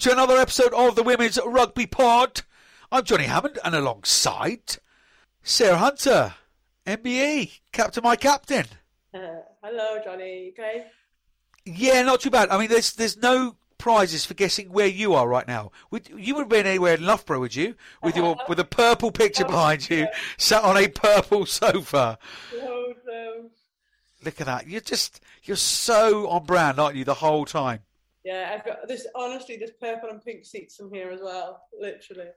to another episode of the Women's Rugby Pod. I'm Johnny Hammond, and alongside Sarah Hunter, MBE, captain, my captain. Uh, hello, Johnny. Okay. Yeah, not too bad. I mean, there's there's no prizes for guessing where you are right now. Would, you would have been anywhere in Loughborough, would you? With your with a purple picture behind you, sat on a purple sofa. Look at that. You're just you're so on brand, aren't you, the whole time? Yeah, I've got this. Honestly, there's purple and pink seats in here as well. Literally.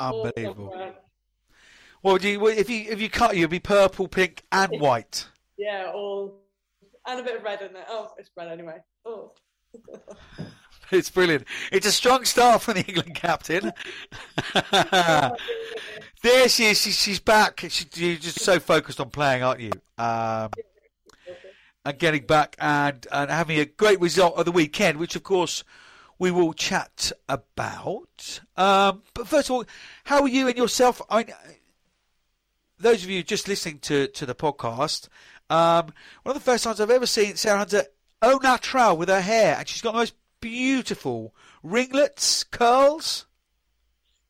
Unbelievable. All on brand. Well, would you if you if you cut you, it'd be purple, pink, and white. Yeah, all and a bit of red in there. Oh, it's red anyway. Oh. It's brilliant. It's a strong start from the England captain. there she is. She's, she's back. She, you're just so focused on playing, aren't you? Um, and getting back and, and having a great result of the weekend, which of course we will chat about. Um, but first of all, how are you and yourself? I mean, those of you just listening to, to the podcast, um, one of the first times I've ever seen Sarah Hunter au naturel with her hair, and she's got the most beautiful ringlets, curls.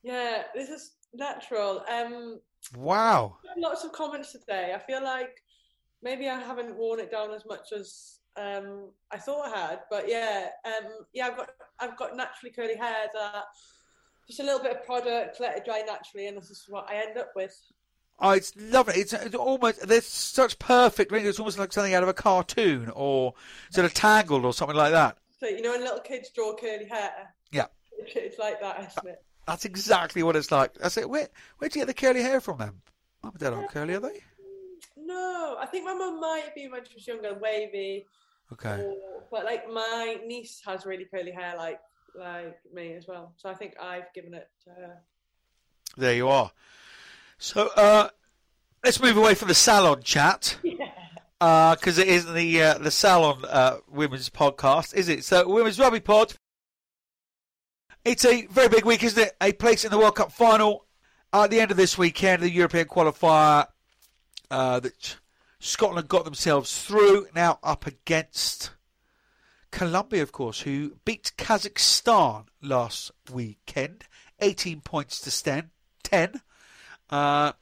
Yeah, this is natural. Um, Wow. lots of comments today. I feel like maybe I haven't worn it down as much as um, I thought I had, but yeah, um, yeah, I've got I've got naturally curly hair that just a little bit of product, let it dry naturally, and this is what I end up with. Oh, it's lovely. It's, it's almost there's such perfect ringlets. It's almost like something out of a cartoon or sort of Tangled or something like that. So you know, when little kids draw curly hair, Yeah, it's like that, isn't it? that's exactly what it's like. I said, where where do you get the curly hair from then? Mum and Dad aren't curly, are they? No, I think my mum might be when she was younger, wavy, Okay. or, but like my niece has really curly hair, like like me as well. So I think I've given it to her. There you are. So uh, let's move away from the salon chat because it isn't the uh, the salon uh, women's podcast, is it? So women's rugby pod. It's a very big week, isn't it? A place in the World Cup final at the end of this weekend, the European qualifier uh, that Scotland got themselves through. Now up against Colombia, of course, who beat Kazakhstan last weekend, 18 points to sten- 10. Uh,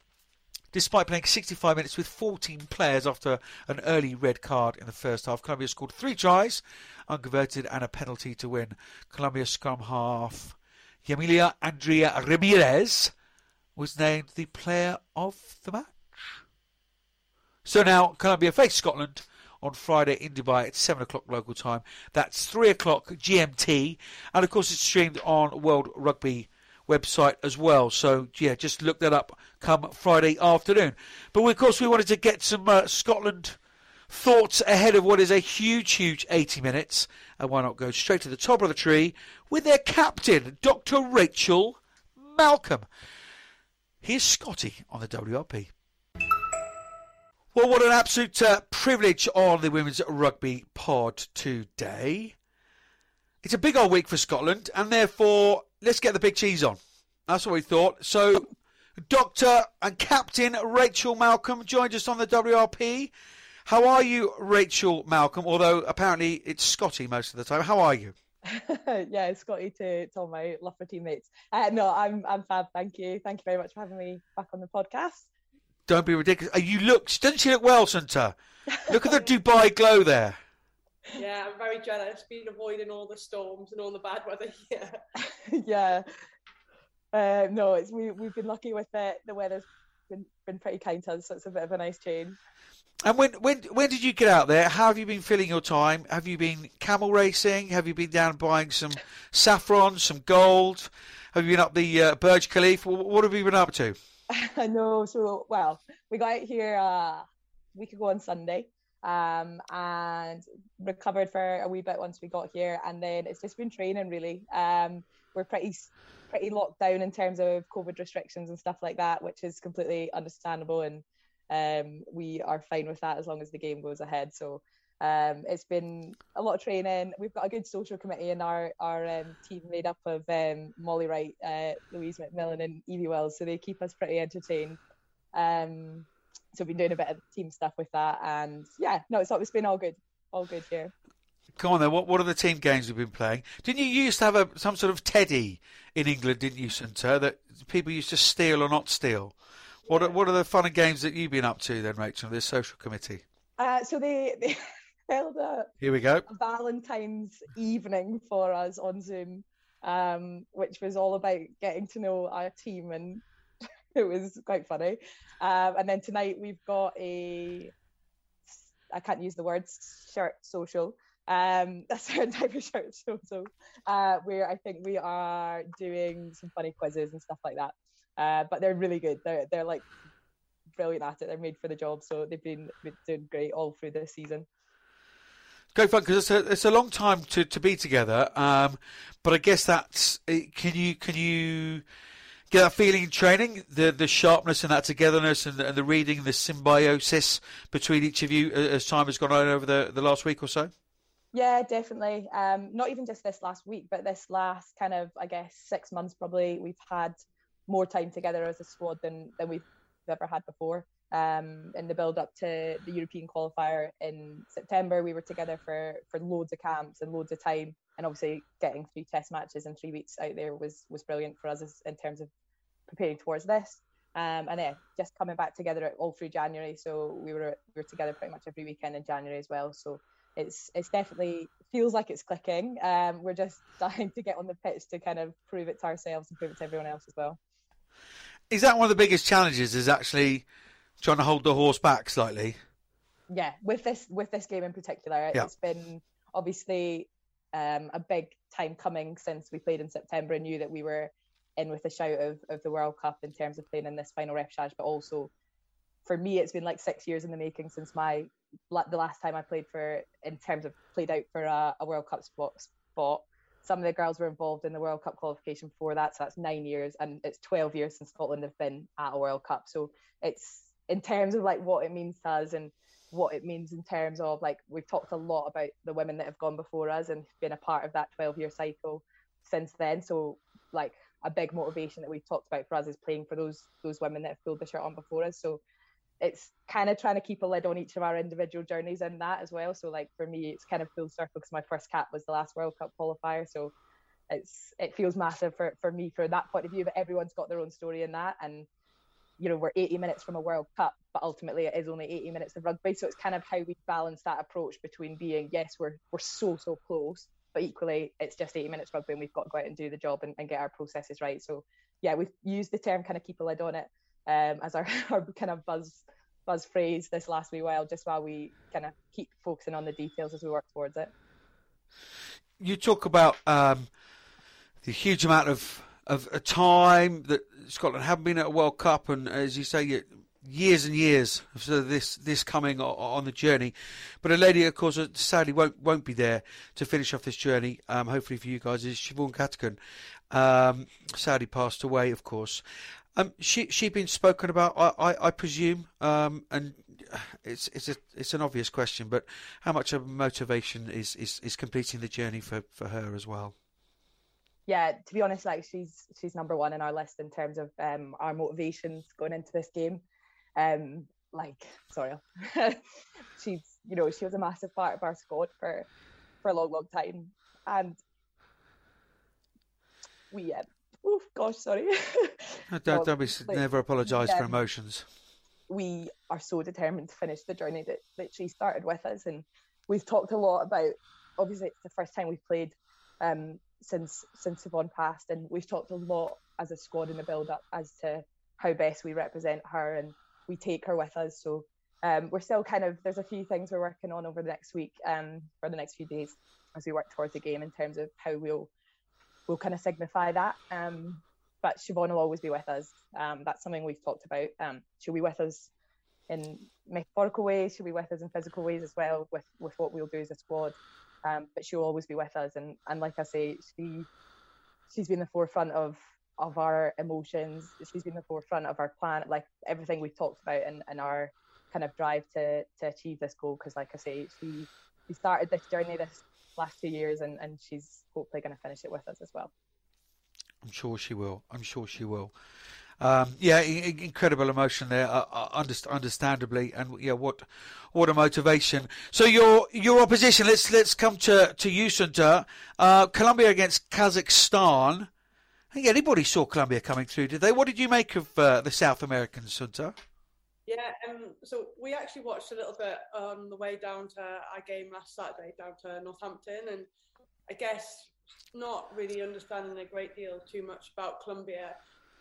despite playing 65 minutes with 14 players after an early red card in the first half. Colombia scored three tries, unconverted, and a penalty to win. Colombia scrum half Yamilia Andrea Ramirez was named the player of the match. So now Colombia face Scotland on Friday in Dubai at 7 o'clock local time. That's 3 o'clock GMT. And of course, it's streamed on World Rugby website as well. So yeah, just look that up come Friday afternoon. But we, of course, we wanted to get some uh, Scotland thoughts ahead of what is a huge, huge 80 minutes. And why not go straight to the top of the tree with their captain, Dr. Rachel Malcolm. Here's Scotty on the WRP. Well, what an absolute uh, privilege on the Women's Rugby Pod today. It's a big old week for Scotland, and therefore, let's get the big cheese on. That's what we thought. So, Doctor and Captain Rachel Malcolm joined us on the WRP. How are you, Rachel Malcolm? Although apparently it's Scotty most of the time. How are you? yeah, Scotty to, to all my Loughborough teammates. Uh, no, I'm I'm fab. Thank you. Thank you very much for having me back on the podcast. Don't be ridiculous. You look, doesn't she look well, Santa? Look at the Dubai glow there. Yeah, I'm very jealous. Been avoiding all the storms and all the bad weather here. yeah. Uh, no, it's we we've been lucky with it. The weather's been been pretty kind to us, so it's a bit of a nice change. And when when when did you get out there? How have you been filling your time? Have you been camel racing? Have you been down buying some saffron, some gold? Have you been up the uh, Burj Khalifa? What have you been up to? Know. So well, we got out here uh, a week ago on Sunday, um, and recovered for a wee bit once we got here, and then it's just been training really. Um, we're pretty pretty locked down in terms of COVID restrictions and stuff like that, which is completely understandable, and um, we are fine with that as long as the game goes ahead. So. Um, it's been a lot of training. We've got a good social committee in our our um, team made up of um, Molly Wright, uh, Louise McMillan, and Evie Wells, so they keep us pretty entertained. Um, so we've been doing a bit of team stuff with that, and yeah, no, it's it's been all good, all good here. Come on then. What what are the team games we've been playing? Didn't you used to have a some sort of teddy in England, didn't you, Sunter, that people used to steal or not steal? What are, what are the fun and games that you've been up to then, Rachel, this social committee? Uh, so they, they held a, Here we go. a Valentine's evening for us on Zoom, um, which was all about getting to know our team, and it was quite funny. Um, and then tonight we've got a, I can't use the words shirt social. Um, a certain type of shirt social, uh, where I think we are doing some funny quizzes and stuff like that. Uh, but they're really good. They're they're like brilliant at it. They're made for the job, so they've been, been doing great all through this season. Great fun because it's a it's a long time to, to be together. Um, but I guess that's can you can you get that feeling in training the the sharpness and that togetherness and, and the reading the symbiosis between each of you as time has gone on over the, the last week or so. Yeah, definitely. Um, not even just this last week, but this last kind of I guess six months probably we've had more time together as a squad than than we've ever had before. Um, in the build up to the European qualifier in September, we were together for for loads of camps and loads of time, and obviously getting three test matches in three weeks out there was was brilliant for us as, in terms of preparing towards this. Um, and yeah, just coming back together all through January, so we were we were together pretty much every weekend in January as well. So it's it's definitely feels like it's clicking. Um, we're just dying to get on the pitch to kind of prove it to ourselves and prove it to everyone else as well. Is that one of the biggest challenges? Is actually trying to hold the horse back slightly? Yeah, with this with this game in particular, yeah. it's been obviously um, a big time coming since we played in September and knew that we were in with a shout of, of the World Cup in terms of playing in this final repechage, but also for me, it's been like six years in the making since my the last time I played for in terms of played out for a, a World Cup spot. Spot. Some of the girls were involved in the World Cup qualification before that, so that's nine years, and it's 12 years since Scotland have been at a World Cup. So it's in terms of like what it means to us and what it means in terms of like we've talked a lot about the women that have gone before us and been a part of that 12 year cycle since then. So like a big motivation that we've talked about for us is playing for those those women that have pulled the shirt on before us. So it's kind of trying to keep a lid on each of our individual journeys in that as well. So like for me, it's kind of full circle because my first cap was the last World Cup qualifier. So it's it feels massive for, for me for that point of view. But everyone's got their own story in that, and you know we're 80 minutes from a World Cup, but ultimately it is only 80 minutes of rugby. So it's kind of how we balance that approach between being yes we're we're so so close, but equally it's just 80 minutes rugby and we've got to go out and do the job and, and get our processes right. So yeah, we've used the term kind of keep a lid on it um, as our, our kind of buzz buzz phrase this last wee while, just while we kind of keep focusing on the details as we work towards it. You talk about um, the huge amount of of a time that Scotland haven't been at a World Cup, and as you say, years and years of this this coming on the journey. But a lady, of course, sadly won't won't be there to finish off this journey. Um, hopefully for you guys, is Siobhan Cadogan. Um, sadly passed away, of course. Um, she she been spoken about, I I, I presume, um, and it's it's a it's an obvious question, but how much of motivation is, is, is completing the journey for, for her as well? Yeah, to be honest, like she's she's number one in our list in terms of um, our motivations going into this game. Um, like sorry, she's you know she was a massive part of our squad for for a long long time, and we uh, oh gosh, sorry. don't, don't be, never apologise for emotions. We are so determined to finish the journey that, that she started with us, and we've talked a lot about. Obviously, it's the first time we've played um, since since Siobhan passed, and we've talked a lot as a squad in the build-up as to how best we represent her and we take her with us. So um, we're still kind of there's a few things we're working on over the next week um, for the next few days as we work towards the game in terms of how we'll we'll kind of signify that. Um, but Siobhan will always be with us. Um, that's something we've talked about. Um, she'll be with us in metaphorical ways. She'll be with us in physical ways as well, with with what we'll do as a squad. Um, but she'll always be with us. And and like I say, she she's been the forefront of of our emotions. She's been the forefront of our plan, like everything we've talked about, and, and our kind of drive to to achieve this goal. Because like I say, she she started this journey this last two years, and, and she's hopefully going to finish it with us as well. I'm sure she will. I'm sure she will. Um, yeah, incredible emotion there, uh, uh understandably, and yeah, what what a motivation. So your your opposition. Let's let's come to to you, Sunter. Uh, Colombia against Kazakhstan. I anybody saw Colombia coming through, did they? What did you make of uh, the South Americans, Sunter? Yeah, um, so we actually watched a little bit on the way down to our game last Saturday, down to Northampton, and I guess not really understanding a great deal too much about Colombia,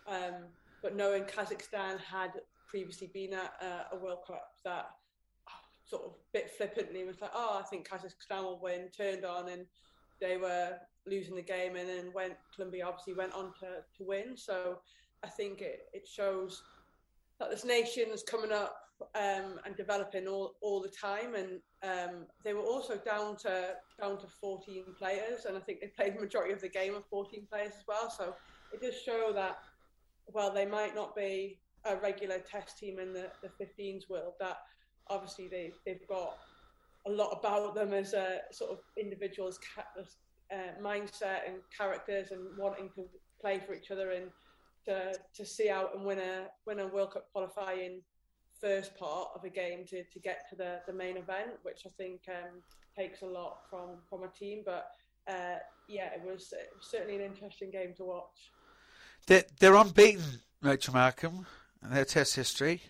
um, but knowing Kazakhstan had previously been at uh, a World Cup that sort of bit flippantly was like, oh, I think Kazakhstan will win, turned on and they were losing the game and then went Colombia obviously went on to, to win. So I think it, it shows that this nation is coming up um, and developing all, all the time. And um, they were also down to down to 14 players, and I think they played the majority of the game of 14 players as well. So it does show that while they might not be a regular test team in the, the 15s world, that obviously they they've got a lot about them as a sort of individuals, uh, mindset and characters, and wanting to play for each other and to to see out and win a win a World Cup qualifying first part of a game to, to get to the, the main event, which I think um, takes a lot from from a team. But uh, yeah, it was, it was, certainly an interesting game to watch. They're, they're unbeaten, Rachel Malcolm. their Test history.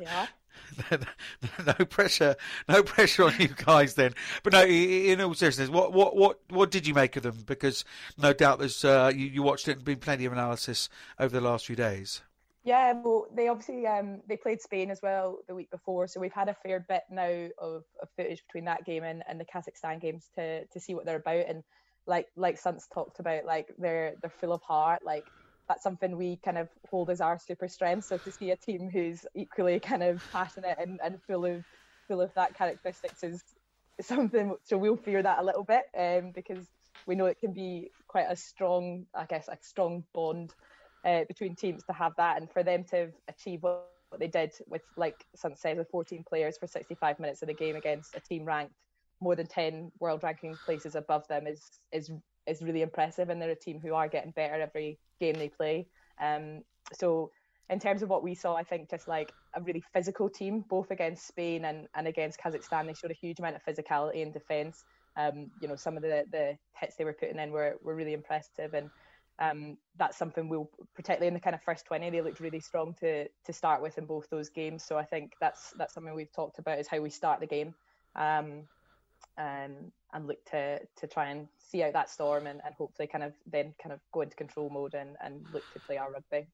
Yeah. no pressure, no pressure on you guys then. But no, in all seriousness, what what what what did you make of them? Because no doubt there's uh, you, you watched it and been plenty of analysis over the last few days. Yeah, well, they obviously um, they played Spain as well the week before, so we've had a fair bit now of, of footage between that game and, and the Kazakhstan games to to see what they're about. And like like Suns talked about, like they're they're full of heart. Like that's something we kind of hold as our super strength. So to see a team who's equally kind of passionate and, and full of full of that characteristics is something. So we'll fear that a little bit um, because we know it can be quite a strong, I guess, a strong bond uh, between teams to have that, and for them to achieve what, they did with, like Sun says, with 14 players for 65 minutes of the game against a team ranked more than 10 world ranking places above them is is is really impressive, and they're a team who are getting better every game they play. Um, so in terms of what we saw, I think just like a really physical team, both against Spain and, and against Kazakhstan, they showed a huge amount of physicality in defence. Um, you know, some of the, the hits they were putting in were, were really impressive, and um, that's something we'll, particularly in the kind of first twenty, they looked really strong to to start with in both those games. So I think that's that's something we've talked about is how we start the game. Um, and and look to to try and see out that storm and, and hopefully kind of then kind of go into control mode and, and look to play our rugby.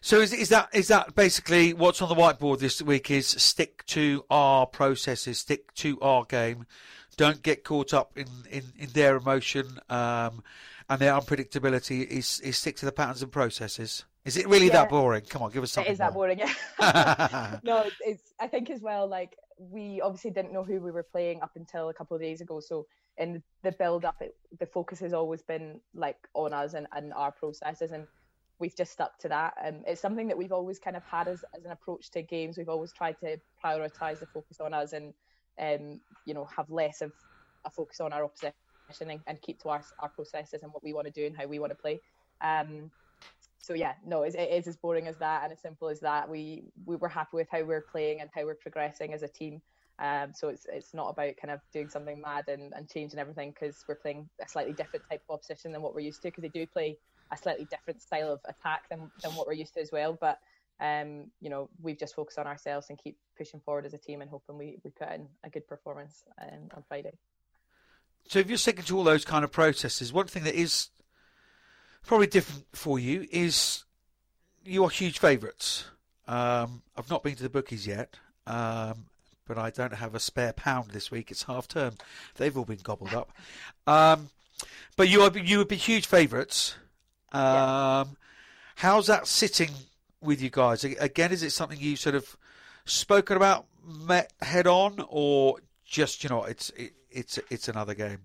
So is, is that is that basically what's on the whiteboard this week? Is stick to our processes, stick to our game, don't get caught up in, in, in their emotion um, and their unpredictability. Is is stick to the patterns and processes. Is it really yeah. that boring? Come on, give us something. It is that boring, yeah. no, it's. I think as well. Like we obviously didn't know who we were playing up until a couple of days ago. So in the build up, it, the focus has always been like on us and, and our processes, and we've just stuck to that. And um, it's something that we've always kind of had as, as an approach to games. We've always tried to prioritize the focus on us and um, you know have less of a focus on our opposition and, and keep to our, our processes and what we want to do and how we want to play. Um, so yeah, no, it, it is as boring as that and as simple as that. We we were happy with how we're playing and how we're progressing as a team. Um, so it's it's not about kind of doing something mad and, and changing everything because we're playing a slightly different type of opposition than what we're used to because they do play a slightly different style of attack than, than what we're used to as well. But um, you know, we've just focused on ourselves and keep pushing forward as a team and hoping we, we put in a good performance um, on Friday. So if you're sticking to all those kind of processes, one thing that is probably different for you is you are huge favourites. Um, I've not been to the bookies yet, um, but I don't have a spare pound this week. It's half term; they've all been gobbled up. Um, but you are you would be huge favourites. Yeah. Um, how's that sitting with you guys? Again, is it something you sort of spoken about, met head on, or just you know it's it, it's it's another game?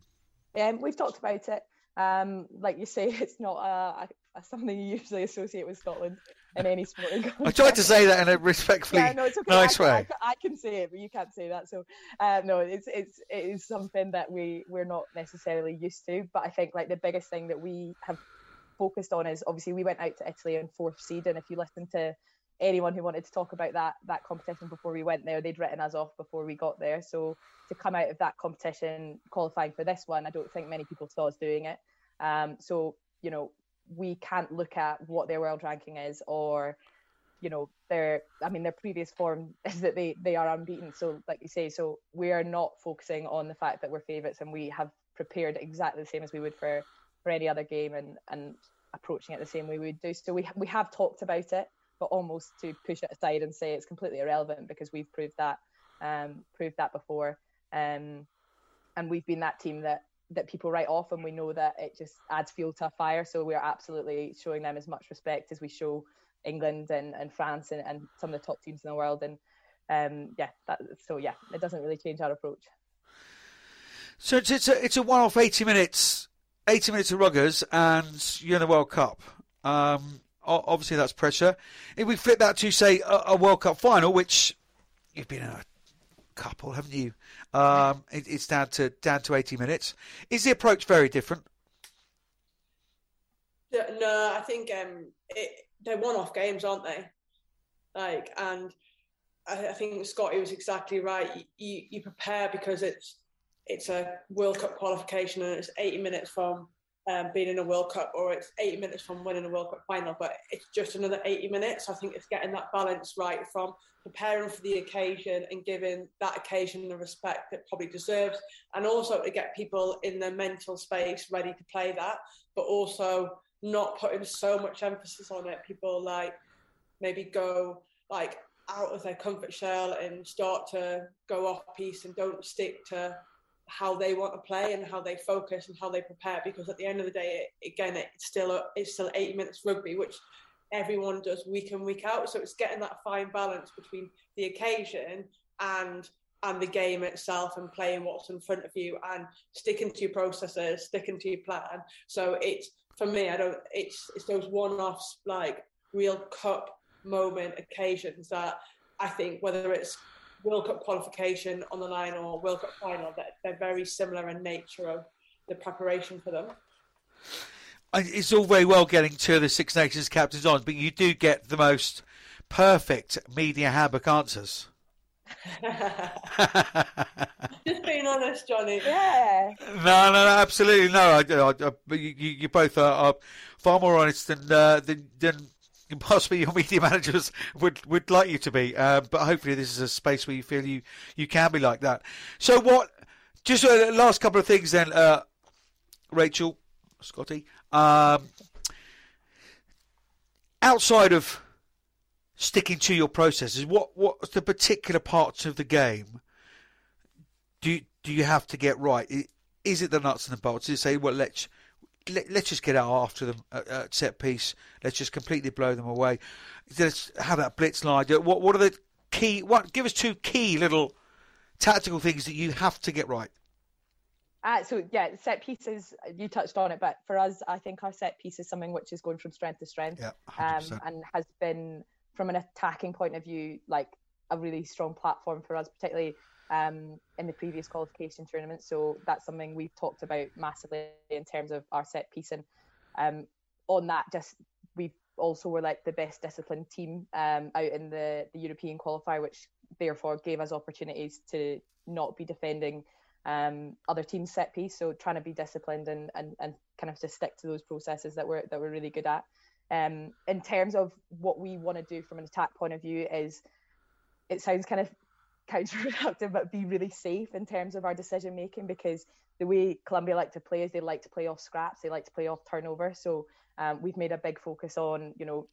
Um, we've talked about it. Um, like you say, it's not a, a, something you usually associate with Scotland in any sporting. I tried to say that in a respectfully yeah, no, it's okay. nice I, way. I, I, can say it, but you can't say that. So, uh, no, it's it's it is something that we we're not necessarily used to. But I think like the biggest thing that we have focused on is obviously we went out to Italy in fourth seed, and if you listen to anyone who wanted to talk about that that competition before we went there, they'd written us off before we got there. So to come out of that competition qualifying for this one, I don't think many people saw us doing it. Um, so you know we can't look at what their world ranking is or you know their i mean their previous form is that they they are unbeaten so like you say so we are not focusing on the fact that we're favorites and we have prepared exactly the same as we would for for any other game and and approaching it the same way we would do so we we have talked about it but almost to push it aside and say it's completely irrelevant because we've proved that um proved that before um and we've been that team that that people write off and we know that it just adds fuel to a fire so we are absolutely showing them as much respect as we show England and, and France and, and some of the top teams in the world. And um, yeah, that, so yeah, it doesn't really change our approach. So it's, it's a it's a one off eighty minutes, eighty minutes of ruggers, and you're in the World Cup. Um, obviously, that's pressure. If we flip that to say a, a, World Cup final, which you've been in a couple, haven't you? Um, it, it's down to down to eighty minutes. Is the approach very different? No, I think um, it, they're one-off games, aren't they? Like, and I, I think Scotty was exactly right. You, you prepare because it's it's a World Cup qualification and it's 80 minutes from um, being in a World Cup or it's 80 minutes from winning a World Cup final, but it's just another 80 minutes. I think it's getting that balance right from preparing for the occasion and giving that occasion the respect it probably deserves, and also to get people in their mental space ready to play that, but also not putting so much emphasis on it. People like maybe go like out of their comfort shell and start to go off piece and don't stick to how they want to play and how they focus and how they prepare because at the end of the day it, again it's still it's still 80 minutes rugby which everyone does week in week out so it's getting that fine balance between the occasion and and the game itself and playing what's in front of you and sticking to your processes sticking to your plan so it's for me, I don't. It's it's those one-offs like real cup moment occasions that I think whether it's World Cup qualification on the line or World Cup final, that they're very similar in nature of the preparation for them. It's all very well getting two of the Six Nations captains on, but you do get the most perfect media handbook answers. Just being honest, Johnny. Yeah. No, no, no absolutely no. I, I, I, you, you both are, are, far more honest than uh, than, than possibly your media managers would, would like you to be. Uh, but hopefully, this is a space where you feel you, you can be like that. So, what? Just uh, last couple of things then, uh, Rachel, Scotty. Um, outside of sticking to your processes, what what's the particular parts of the game do do you have to get right? Is it the nuts and the bolts? Is it say, well, let's let, us just get out after them at, at, set piece. Let's just completely blow them away. Let's have that blitz line. What what are the key? What give us two key little tactical things that you have to get right. Uh, so yeah, set pieces. You touched on it, but for us, I think our set piece is something which is going from strength to strength, yeah, um, and has been from an attacking point of view, like a really strong platform for us, particularly um, in the previous qualification tournament. So that's something we've talked about massively in terms of our set piece. And um, on that, just we also were like the best disciplined team um, out in the, the European qualifier, which therefore gave us opportunities to not be defending um, other teams' set piece. So trying to be disciplined and, and, and kind of just stick to those processes that we're that we're really good at. Um, in terms of what we want to do from an attack point of view, is it sounds kind of counterproductive, but be really safe in terms of our decision making because the way Colombia like to play is they like to play off scraps, they like to play off turnover. So um, we've made a big focus on, you know,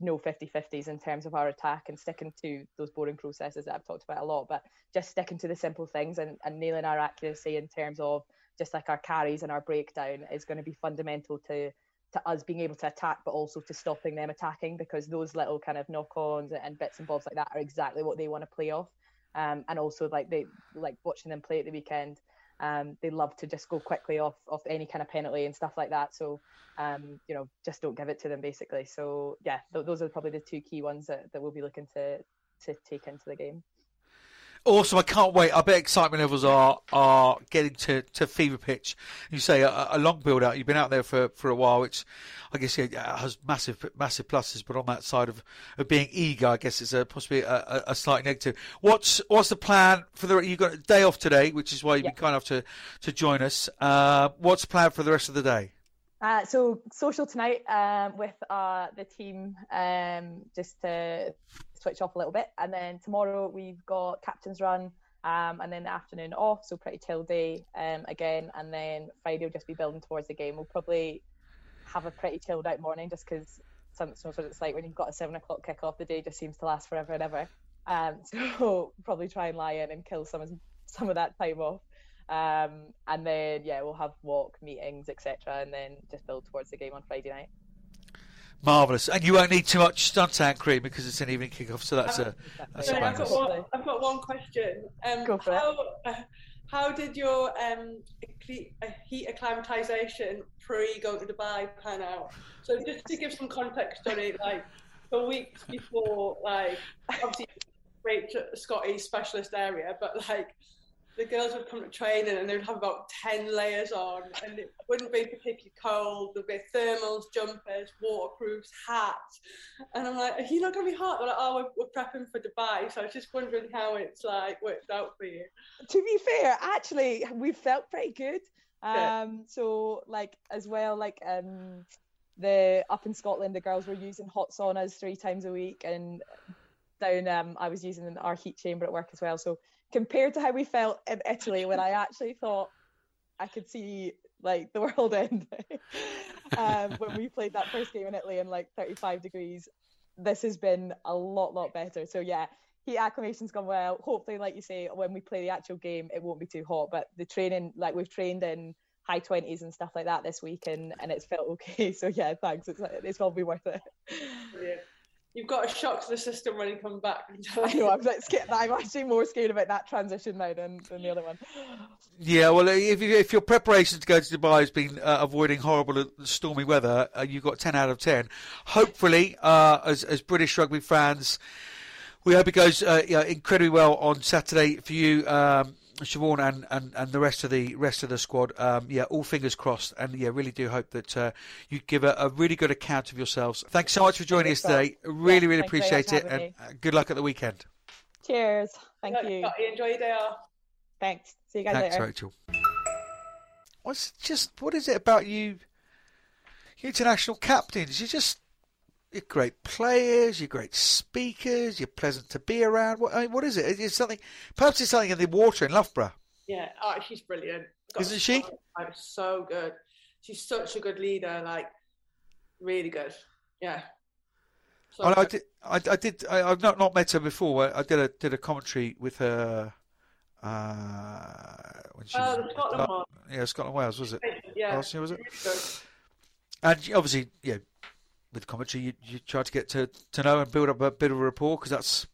no 50 50s in terms of our attack and sticking to those boring processes that I've talked about a lot, but just sticking to the simple things and, and nailing our accuracy in terms of just like our carries and our breakdown is going to be fundamental to to us being able to attack, but also to stopping them attacking because those little kind of knock-ons and bits and bobs like that are exactly what they want to play off. Um, and also like they like watching them play at the weekend. Um, they love to just go quickly off off any kind of penalty and stuff like that. So um, you know, just don't give it to them basically. So yeah, th- those are probably the two key ones that, that we'll be looking to to take into the game. Awesome! I can't wait. I bet excitement levels are are getting to, to fever pitch. You say a, a long build out. You've been out there for, for a while, which I guess yeah, has massive massive pluses. But on that side of, of being eager, I guess it's a, possibly a, a, slight negative. What's what's the plan for the? You got a day off today, which is why you've yeah. been kind enough to to join us. Uh, what's the plan for the rest of the day? Uh, so social tonight um, with uh, the team, um, just to switch off a little bit, and then tomorrow we've got captain's run, um, and then the afternoon off, so pretty chill day um, again, and then Friday will just be building towards the game. We'll probably have a pretty chilled out morning, just because sometimes what it's like when you've got a seven o'clock kick off. The day just seems to last forever and ever. Um, so probably try and lie in and kill some of some of that time off. Um, and then yeah, we'll have walk meetings, etc., and then just build towards the game on Friday night. Marvelous, and you won't need too much stunt cream because it's an evening kickoff, so that's a. That's Sorry, I've, got one, I've got one question. Um, Go for how, it. Uh, how did your um, heat acclimatization pre going to Dubai pan out? So just to give some context on it, like the weeks before, like obviously great Scotty specialist area, but like the girls would come to training and they would have about 10 layers on and it wouldn't be particularly cold. There'd be thermals, jumpers, waterproofs, hats. And I'm like, are you not going to be hot? They're like, oh, we're, we're, prepping for Dubai. So I was just wondering how it's like worked out for you. To be fair, actually, we felt pretty good. Um, so like as well, like um, the up in Scotland, the girls were using hot saunas three times a week and down um, I was using our heat chamber at work as well. So compared to how we felt in Italy when I actually thought I could see like the world end um, when we played that first game in Italy in like 35 degrees. This has been a lot, lot better. So yeah, heat acclimation's gone well. Hopefully, like you say, when we play the actual game, it won't be too hot. But the training, like we've trained in high 20s and stuff like that this week, and and it's felt okay. So yeah, thanks. It's it's probably worth it. Yeah you've got a shock to the system when you come back. I know. I'm like scared. I'm actually more scared about that transition now than, than the other one. Yeah, well, if you, if your preparation to go to Dubai has been uh, avoiding horrible uh, stormy weather, uh, you got ten out of ten. Hopefully, uh, as as British rugby fans. We hope it goes uh, incredibly well on Saturday for you. Um, Siobhan and, and, and the rest of the rest of the squad, um, yeah, all fingers crossed, and yeah, really do hope that uh, you give a, a, really good account of yourselves. Thanks so much for joining us today. Really, yeah, really appreciate it, and me. good luck at the weekend. Cheers. Thank you. Enjoy your day off. Thanks. See you guys Thanks, later. Rachel. What's just what is it about you, international captains? You just you're great players, you're great speakers, you're pleasant to be around. What, I mean, what is it? It's something. Perhaps it's something in the water in Loughborough. Yeah, oh, she's brilliant. Got Isn't she? I'm so good. She's such a good leader. Like, really good. Yeah. So I, I, did. I, I did. I, have not not met her before. I did a did a commentary with her. Uh, when she oh, was, Scotland uh, one. Yeah, Scotland Wales was it? Yeah. Last year was it? And obviously, yeah, with commentary, you, you try to get to, to know and build up a bit of a rapport because that's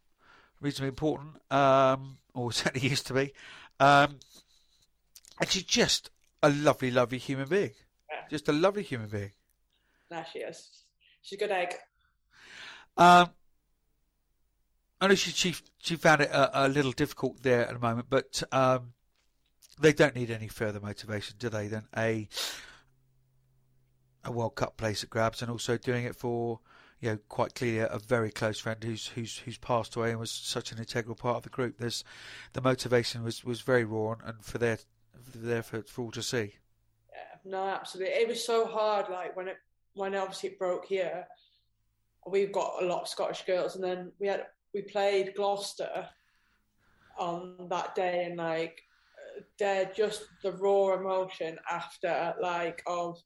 reasonably important, um, or certainly used to be. Um, and she's just a lovely, lovely human being. Yeah. Just a lovely human being. There she is. She's a good egg. Um, I know she she, she found it a, a, little difficult there at the moment, but um, they don't need any further motivation, do they? Then a a World Cup place at Grabs, and also doing it for you know quite clearly a, very close friend who's who's who's passed away and was such an integral part of the group. There's the motivation was was very raw and for there there for, for all to see. Yeah, no, absolutely. It was so hard. Like when it when obviously it broke here, we've got a lot of Scottish girls, and then we had we played Gloucester on that day, and like they're just the raw emotion after like of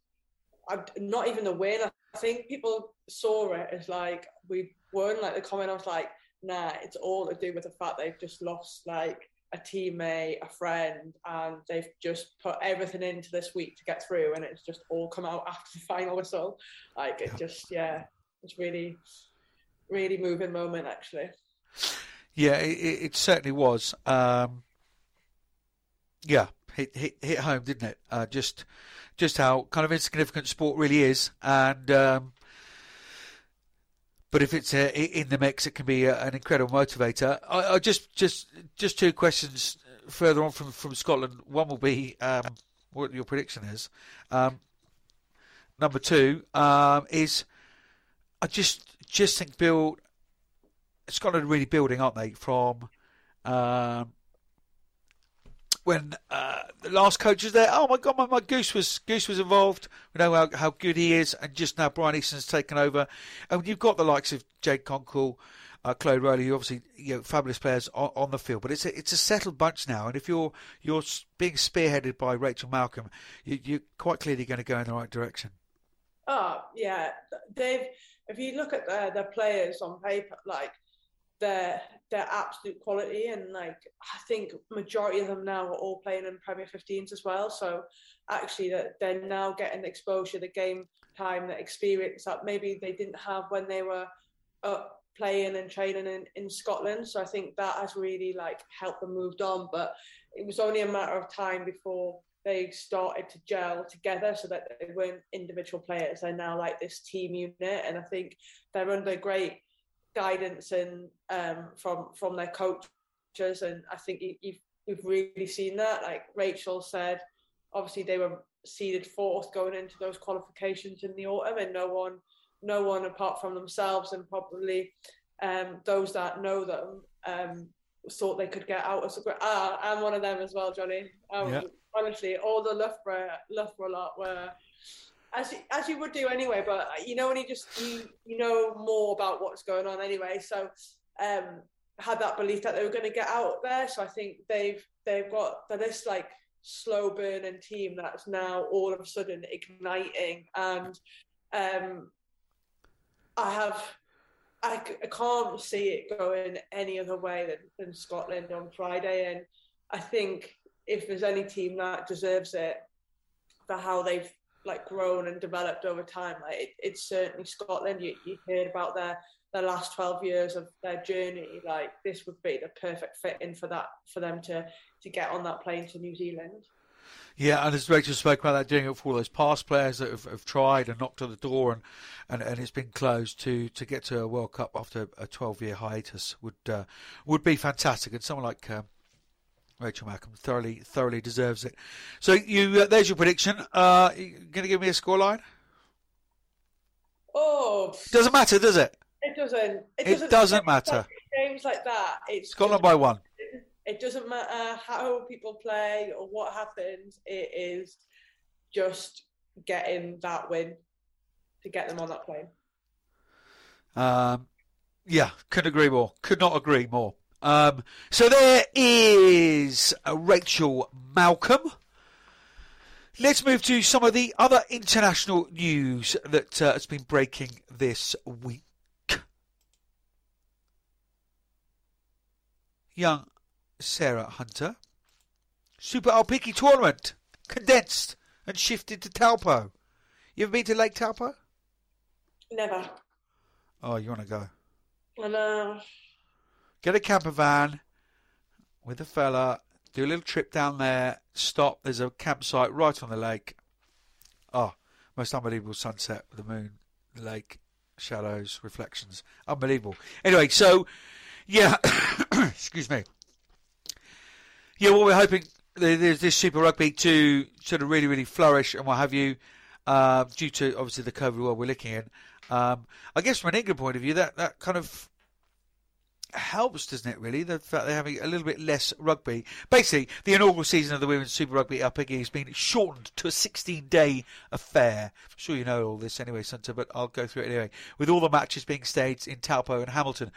I, not even the win. I think people saw it as like we won. Like the comment, I was like, nah, it's all to do with the fact they've just lost like a teammate, a friend, and they've just put everything into this week to get through, and it's just all come out after the final whistle. Like it just, yeah, it's really, really moving moment actually. Yeah, it, it certainly was. Um, yeah, hit, hit hit home, didn't it? Uh, just just how kind of insignificant sport really is, and um, but if it's uh, in the mix, it can be uh, an incredible motivator. I, I, just, just, just two questions further on from, from Scotland. One will be um, what your prediction is. Um, number two um, is I just, just think Bill Scotland are really building, aren't they? From um, when uh, the last coach was there. Oh my God, my, my Goose was Goose was involved. We know how, how good he is, and just now Bryan Easton's taken over, and you've got the likes of Jade Konkel, uh, Chloe Rollie, who obviously you know, fabulous players on, on, the field. But it's a, it's a settled bunch now, and if you're you're being spearheaded by Rachel Malcolm, you, you're quite clearly going to go in the right direction. Oh yeah, Dave. If you look at the the players on paper, like their their absolute quality and like I think majority of them now are all playing in Premier 15s as well. So actually that they're now getting the exposure, the game time, the experience that maybe they didn't have when they were up playing and training in, in Scotland. So I think that has really like helped them moved on. But it was only a matter of time before they started to gel together so that they weren't individual players. They're now like this team unit. And I think they're under great guidance and um, from from their coaches, and I think you, you've we've really seen that. Like Rachel said, obviously they were seeded fourth going into those qualifications in the autumn, and no one, no one apart from themselves and probably um, those that know them um, thought they could get out of. Ah, I'm one of them as well, Johnny. Um, yeah. Honestly, all the Loughborough, Loughborough lot were as you, as you would do anyway. But you know when you just you you know more about what's going on anyway. So um, had that belief that they were going to get out there. So I think they've they've got this like slow burning team that's now all of a sudden igniting and um, I have I, I can't see it going any other way than, than Scotland on Friday and I think if there's any team that deserves it for how they've like grown and developed over time. Like it, it's certainly Scotland. You you heard about their their last twelve years of their journey. Like this would be the perfect fit in for that for them to to get on that plane to New Zealand. Yeah, and as Rachel spoke about that, doing it for all those past players that have, have, tried and knocked on the door and, and, and it's been closed to, to get to a World Cup after a 12 year hiatus would uh, would be fantastic. And someone like um, Rachel Malcolm thoroughly thoroughly deserves it. So you uh, there's your prediction. Uh, you going to give me a scoreline? Oh, doesn't matter, does it? It doesn't. It, it doesn't, doesn't matter. Games like that, it's Scotland by one. It doesn't matter how people play or what happens. It is just getting that win to get them on that plane. Um, yeah, couldn't agree more. Could not agree more. Um, so there is Rachel Malcolm. Let's move to some of the other international news that uh, has been breaking this week. Young Sarah Hunter. Super Aupiki tournament condensed and shifted to Taupo. You ever been to Lake Taupo? Never. Oh, you want to go? I know get a camper van with a fella, do a little trip down there, stop. There's a campsite right on the lake. Oh, most unbelievable sunset with the moon, the lake, shadows, reflections. Unbelievable. Anyway, so, yeah, excuse me. Yeah, what we're hoping there's this Super Rugby to sort of really, really flourish and what have you, uh, due to obviously the COVID world we're looking in. Um, I guess from an England point of view, that, that kind of helps, doesn't it, really? The fact they're having a little bit less rugby. Basically, the inaugural season of the Women's Super Rugby Aupiki has been shortened to a 16 day affair. I'm sure you know all this anyway, Santa, but I'll go through it anyway. With all the matches being staged in Taupo and Hamilton.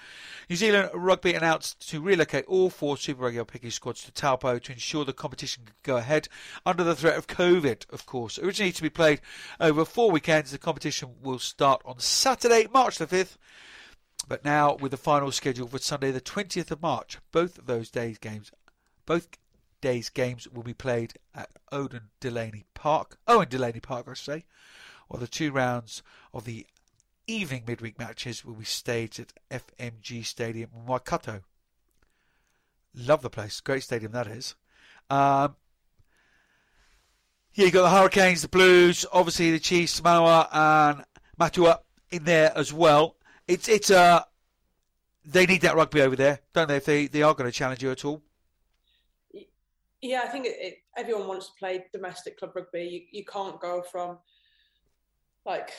New Zealand Rugby announced to relocate all four Super Rugby Aupiki squads to Taupo to ensure the competition could go ahead under the threat of COVID, of course. Originally to be played over four weekends, the competition will start on Saturday, March the 5th but now with the final scheduled for Sunday, the 20th of March, both of those days games, both days games will be played at Odin Delaney Park. Owen Delaney Park, I should say. While the two rounds of the evening midweek matches will be staged at FMG Stadium in Waikato. Love the place, great stadium that is. Um, yeah, you got the Hurricanes, the Blues, obviously the Chiefs, Manawa and Matatū in there as well it's it's uh they need that rugby over there, don't they? If they, they are going to challenge you at all. Yeah, I think it, it, everyone wants to play domestic club rugby. You, you can't go from like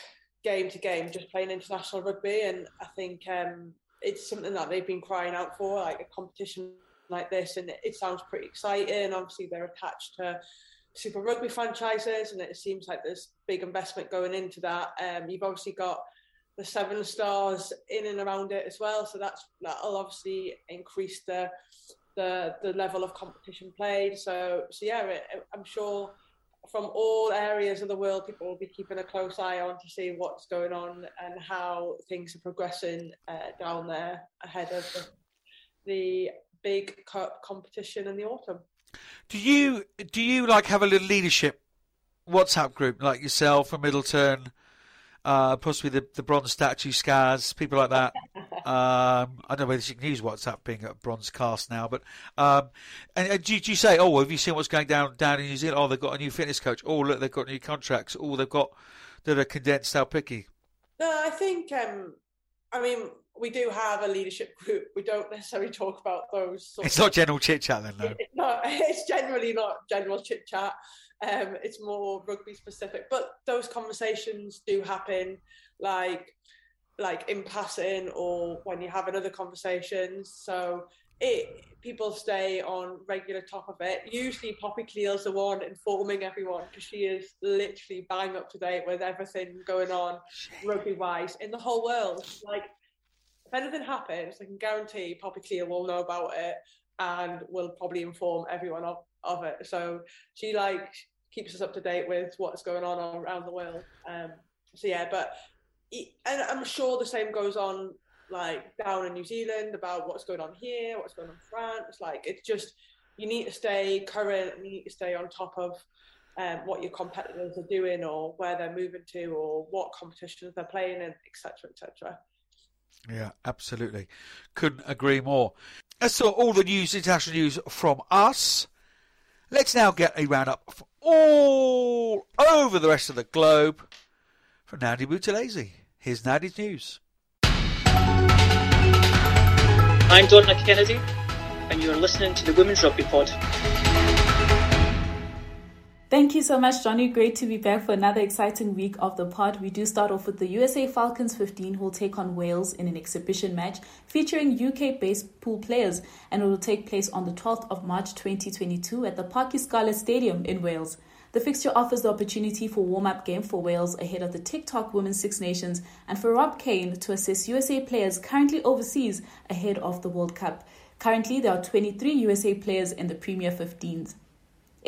game to game just playing international rugby, and I think um, it's something that they've been crying out for, like a competition like this, and it, it sounds pretty exciting. Obviously, they're attached to Super Rugby franchises, and it seems like there's big investment going into that. Um, you've obviously got the seven stars in and around it as well, so that's that'll obviously increase the the the level of competition played. So so yeah, I'm sure from all areas of the world, people will be keeping a close eye on to see what's going on and how things are progressing uh, down there ahead of the, the big cup competition in the autumn. Do you do you like have a little leadership WhatsApp group like yourself from Middleton? Uh, possibly the, the bronze statue scars, people like that. Um, I don't know whether you can use WhatsApp being a bronze cast now, but um, and, and do, do, you say, oh, have you seen what's going down down in New Zealand? Oh, they've got a new fitness coach. Oh, look, they've got new contracts. Oh, they've got that are condensed how picky. No, I think um, I mean we do have a leadership group. We don't necessarily talk about those. it's not general chit chat then, though. no, it's generally not general chit chat. Um, it's more rugby specific, but those conversations do happen, like like in passing or when you're having other conversations. So it people stay on regular top of it. Usually, Poppy Cleall's the one informing everyone because she is literally bang up to date with everything going on rugby wise in the whole world. Like if anything happens, I can guarantee Poppy Cleall will know about it and will probably inform everyone of, of it. So she like keeps us up to date with what's going on around the world. Um, so yeah, but and I'm sure the same goes on like down in New Zealand about what's going on here, what's going on in France. Like it's just you need to stay current, you need to stay on top of um, what your competitors are doing or where they're moving to or what competitions they're playing in, etc., etc. Yeah, absolutely. Couldn't agree more. That's all the news, international news from us. Let's now get a roundup from all over the rest of the globe from Nandi Buthelezi. Here's Nandi's news. I'm Donna Kennedy, and you're listening to the Women's Rugby Pod. Thank you so much, Johnny. Great to be back for another exciting week of the pod. We do start off with the USA Falcons 15, who will take on Wales in an exhibition match featuring UK based pool players, and it will take place on the 12th of March 2022 at the Parc y Scarlets Stadium in Wales. The fixture offers the opportunity for warm-up game for Wales ahead of the TikTok Women's Six Nations and for Rob Cain to assess USA players currently overseas ahead of the World Cup. Currently, there are 23 USA players in the Premier 15s.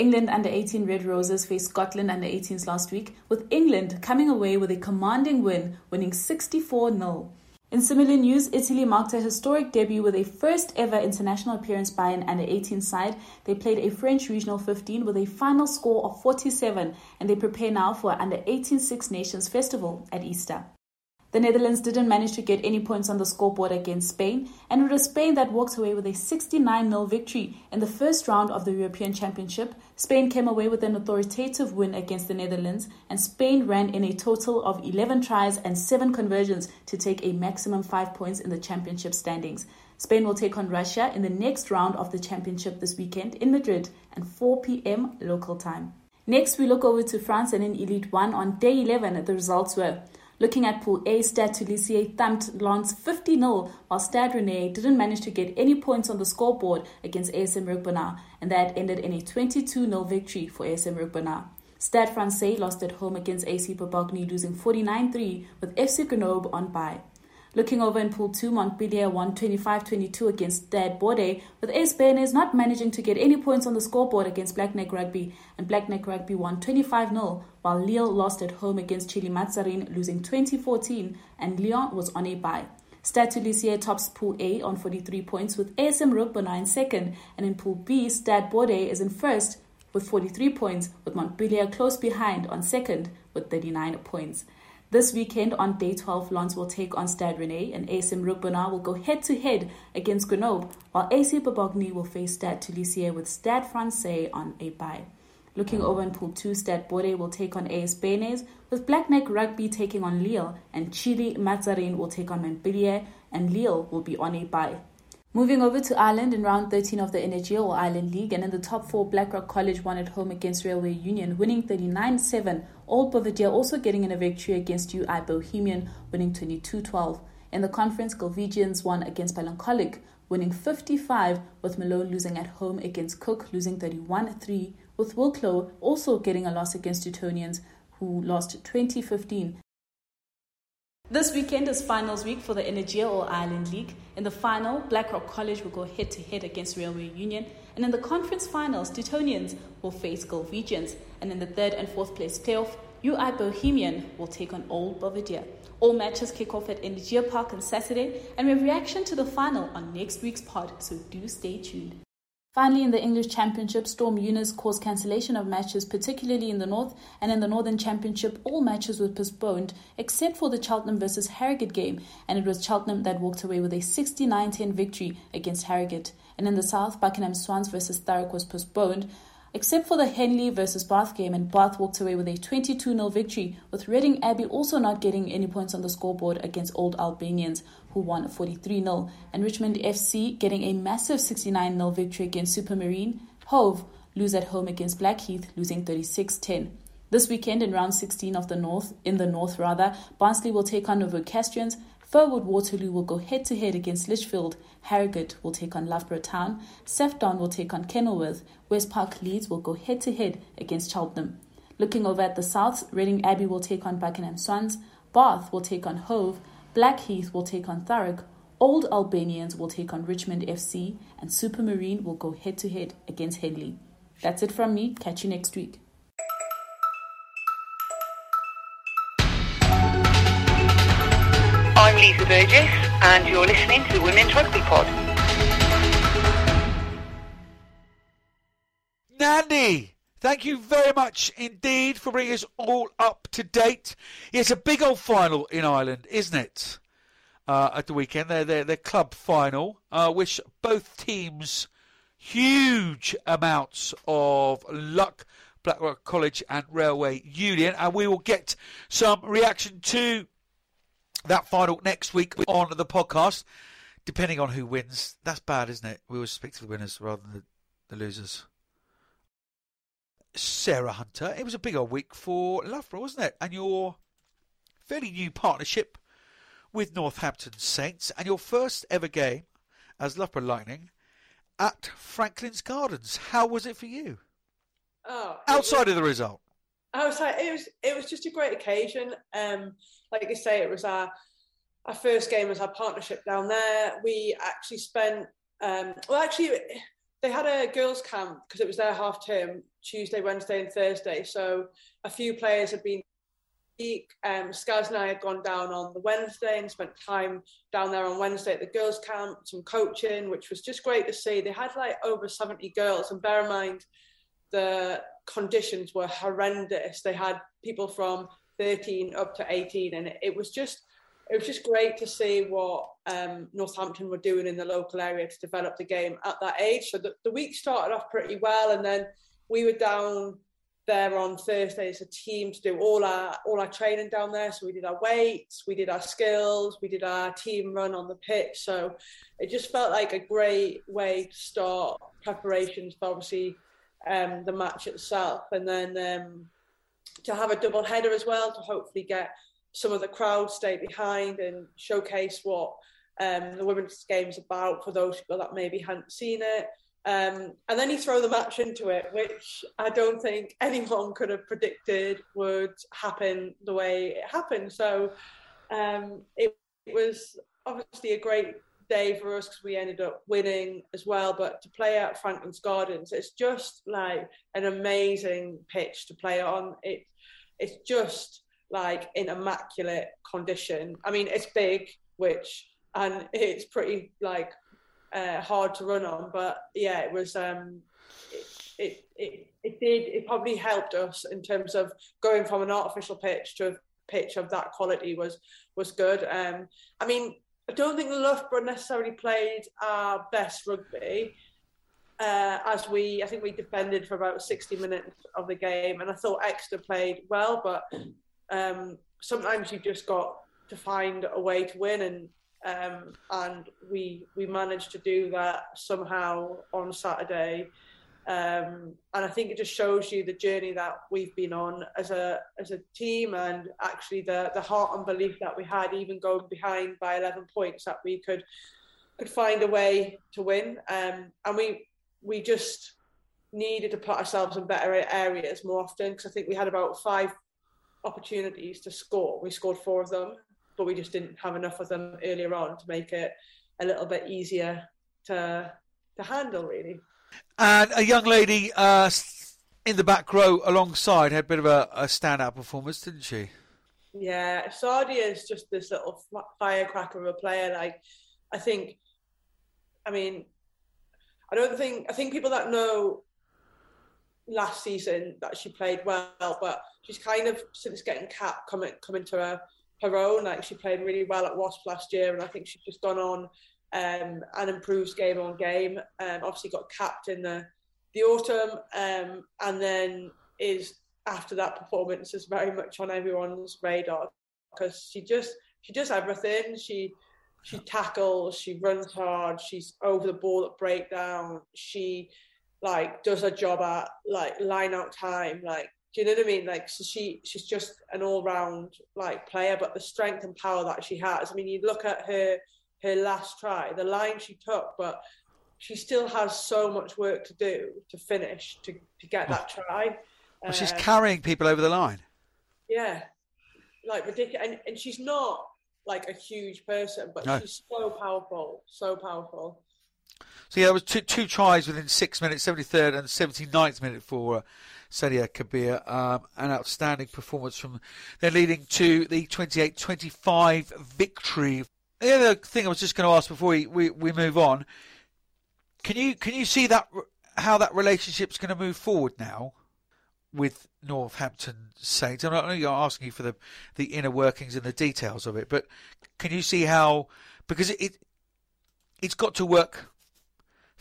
England under 18 Red Roses faced Scotland under 18s last week, with England coming away with a commanding win, winning 64 0. In similar news, Italy marked a historic debut with a first ever international appearance by an under 18 side. They played a French regional 15 with a final score of 47, and they prepare now for under 18 Six Nations Festival at Easter. The Netherlands didn't manage to get any points on the scoreboard against Spain, and it was Spain that walked away with a 69 0 victory in the first round of the European Championship. Spain came away with an authoritative win against the Netherlands, and Spain ran in a total of 11 tries and 7 conversions to take a maximum 5 points in the championship standings. Spain will take on Russia in the next round of the championship this weekend in Madrid at 4 p.m. local time. Next, we look over to France and in Elite 1 on day 11. The results were Looking at Pool A, Stade Toulousain thumped Lons 50 0, while Stade Rennais didn't manage to get any points on the scoreboard against ASM Rugby and that ended in a 22 0 victory for ASM Rugby Stade Francais lost at home against AC Bobigny, losing 49 3 with FC Grenoble on bye. Looking over in Pool 2, Montpellier won 25-22 against Stade Bordeaux, with AS Béarnais not managing to get any points on the scoreboard against Blagnac Rugby, and Blagnac Rugby won 25-0, while Lille lost at home against Chilly-Mazarin, losing 2014, and Lyon was on a bye. Stade Toulousain tops Pool A on 43 points, with ASM Roquebruna in second, and in Pool B, Stade Bordeaux is in first with 43 points, with Montpellier close behind on second with 39 points. This weekend on day 12, Lons will take on Stade Rennais and ASM Rugby will go head to head against Grenoble, while AC Bobigny will face Stade Toulousain with Stade Francais on a bye. Looking over in Pool 2, Stade Bode will take on AS Benes, with Blagnac Rugby taking on Lille, and Chilly-Mazarin will take on Montpellier, and Lille will be on a bye. Moving over to Ireland in round 13 of the Energia All-Ireland League, and in the top four, Blackrock College won at home against Railway Union, winning 39 7. Old Belvedere also getting in a victory against UL Bohemian, winning 22 12. In the conference, Galwegians won against Ballincollig, winning 55, with Malone losing at home against Cooke, losing 31 3, with Wicklow also getting a loss against Suttonians, who lost 2015. This weekend is finals week for the Energia All-Ireland League. In the final, Blackrock College will go head to head against Railway Union, and in the conference finals, Suttonians will face Galwegians, and in the third and fourth place playoff, UL Bohemian will take on Old Belvedere. All matches kick off at Energia Park on Saturday, and we have reaction to the final on next week's pod, so do stay tuned. Finally, in the English Championship, Storm Eunice caused cancellation of matches, particularly in the North, and in the Northern Championship, all matches were postponed except for the Cheltenham versus Harrogate game, and it was Cheltenham that walked away with a 69 10 victory against Harrogate. And in the South, Buckingham Swans versus Thurrock was postponed, except for the Henley versus Bath game, and Bath walked away with a 22 0 victory, with Reading Abbey also not getting any points on the scoreboard against Old Albanians, who won 43 0, and Richmond FC getting a massive 69 0 victory against Supermarine. Hove lose at home against Blackheath, losing 36 10. This weekend in round 16 of the North, in the North rather, Barnsley will take on Novocastrians, Firwood Waterloo will go head to head against Lichfield, Harrogate will take on Loughborough Town, Sefton will take on Kenilworth, West Park Leeds will go head to head against Cheltenham. Looking over at the south, Reading Abbey will take on Buckingham Swans, Bath will take on Hove, Blackheath will take on Thurrock, Old Albanians will take on Richmond FC, and Supermarine will go head to head against Henley. That's it from me. Catch you next week. I'm Lisa Burgess, and you're listening to the Women's Rugby Pod. Nandi, thank you very much indeed for bringing us all up to date. It's a big old final in Ireland, isn't it? Uh, at the weekend, they're their their club final, uh, which both teams huge amounts of luck. Blackrock College and Railway Union, and we will get some reaction to that final next week on the podcast, depending on who wins. That's bad, isn't it? We always speak to the winners rather than the, the losers. Sarah Hunter, it was a big old week for Loughborough, wasn't it? And your fairly new partnership with Northampton Saints, and your first ever game as Loughborough Lightning at Franklin's Gardens. How was it for you? Oh, Outside of the result. I was like, it was it was just a great occasion. Um, like you say, it was our our first game as our partnership down there. We actually spent um, well, actually, they had a girls' camp because it was their half term Tuesday, Wednesday, and Thursday. So a few players had been. Um, Skaz and I had gone down on the Wednesday and spent time down there on Wednesday at the girls' camp, some coaching, which was just great to see. They had like over 70 girls, and bear in mind, the conditions were horrendous. They had people from 13 up to 18, and it, was just it was just great to see what um, Northampton were doing in the local area to develop the game at that age. So the, the week started off pretty well, and then we were down there on Thursday as a team to do all our all our training down there. So we did our weights, we did our skills, we did our team run on the pitch. So it just felt like a great way to start preparations for obviously um, the match itself, and then um, to have a double header as well to hopefully get some of the crowd stay behind and showcase what um, the women's game is about for those people that maybe hadn't seen it. Um, and then you throw the match into it, which I don't think anyone could have predicted would happen the way it happened. So um, it, it was obviously a great day for us because we ended up winning as well. But to play at Franklin's Gardens, it's just like an amazing pitch to play on. It it's just like in immaculate condition. I mean, it's big, which and it's pretty like uh, hard to run on. But yeah, it was. Um, it, it, it, it did it probably helped us in terms of going from an artificial pitch to a pitch of that quality was was good. Um, I mean, I don't think Loughborough necessarily played our best rugby. uh, as we, I think we defended for about 60 minutes of the game, and I thought Exeter played well, but um, sometimes you've just got to find a way to win, and um, and we we managed to do that somehow on Saturday. Um, and I think it just shows you the journey that we've been on as a as a team, and actually the the heart and belief that we had, even going behind by 11 points, that we could could find a way to win. Um, and we we just needed to put ourselves in better areas more often because I think we had about five opportunities to score. We scored four of them, but we just didn't have enough of them earlier on to make it a little bit easier to to handle, really. And a young lady uh, in the back row alongside had a bit of a, a standout performance, didn't she? Yeah, Sadia is just this little firecracker of a player. Like, I think, I mean, I don't think I think people that know last season that she played well, but she's kind of since getting capped coming coming to her her own. Like she played really well at Wasp last year, and I think she's just gone on um, and improves game on game. Um, obviously got capped in the the autumn, um, and then is after that performance is very much on everyone's radar because she just she does everything. She she tackles, she runs hard, she's over the ball at breakdown, she like does her job at like line out time, like do you know what I mean? Like so she she's just an all round like player, but the strength and power that she has. I mean, you look at her her last try, the line she took, but she still has so much work to do to finish to, to get that try. Well, she's um, carrying people over the line. Yeah, like ridiculous, and, and she's not like a huge person, but no. she's so powerful, so powerful. So yeah, there was two, two tries within six minutes, 73rd and 79th minute for uh, Sadia Kabeya. Um, an outstanding performance from them, leading to the 28-25 victory. The other thing I was just going to ask before we, we, we move on, can you can you see that how that relationship's going to move forward now? with Northampton Saints. I'm not only asking you for the, the inner workings and the details of it, but can you see how because it, it it's got to work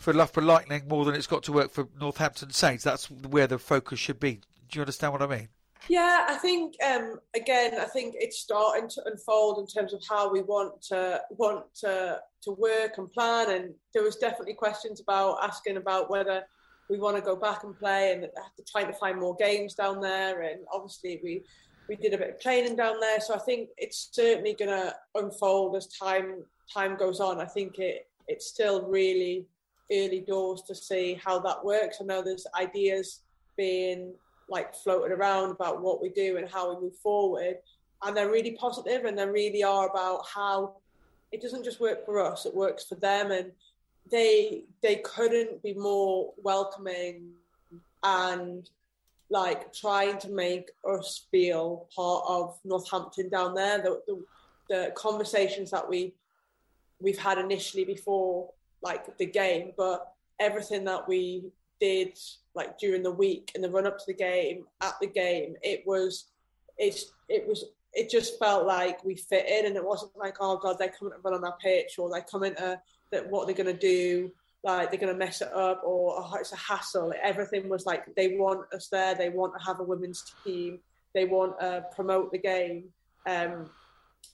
for Loughborough Lightning more than it's got to work for Northampton Saints. That's where the focus should be. Do you understand what I mean? Yeah, I think um, again, I think it's starting to unfold in terms of how we want to want to to work and plan. And there was definitely questions about asking about whether we want to go back and play and trying to find more games down there. And obviously, we we did a bit of training down there, so I think it's certainly going to unfold as time time goes on. I think it it's still really early doors to see how that works. I know there's ideas being like floated around about what we do and how we move forward, and they're really positive and they really are about how it doesn't just work for us; it works for them and they they couldn't be more welcoming and like trying to make us feel part of Northampton down there. The, the, the conversations that we we've had initially before like the game, but everything that we did like during the week in the run up to the game, at the game, it was it's it was it just felt like we fit in and it wasn't like, oh god, they're coming to run on our pitch or they're coming to that what they're to do, like they're to mess it up or oh, it's a hassle. Everything was like they want us there. They want to have a women's team. They want to promote the game. Um,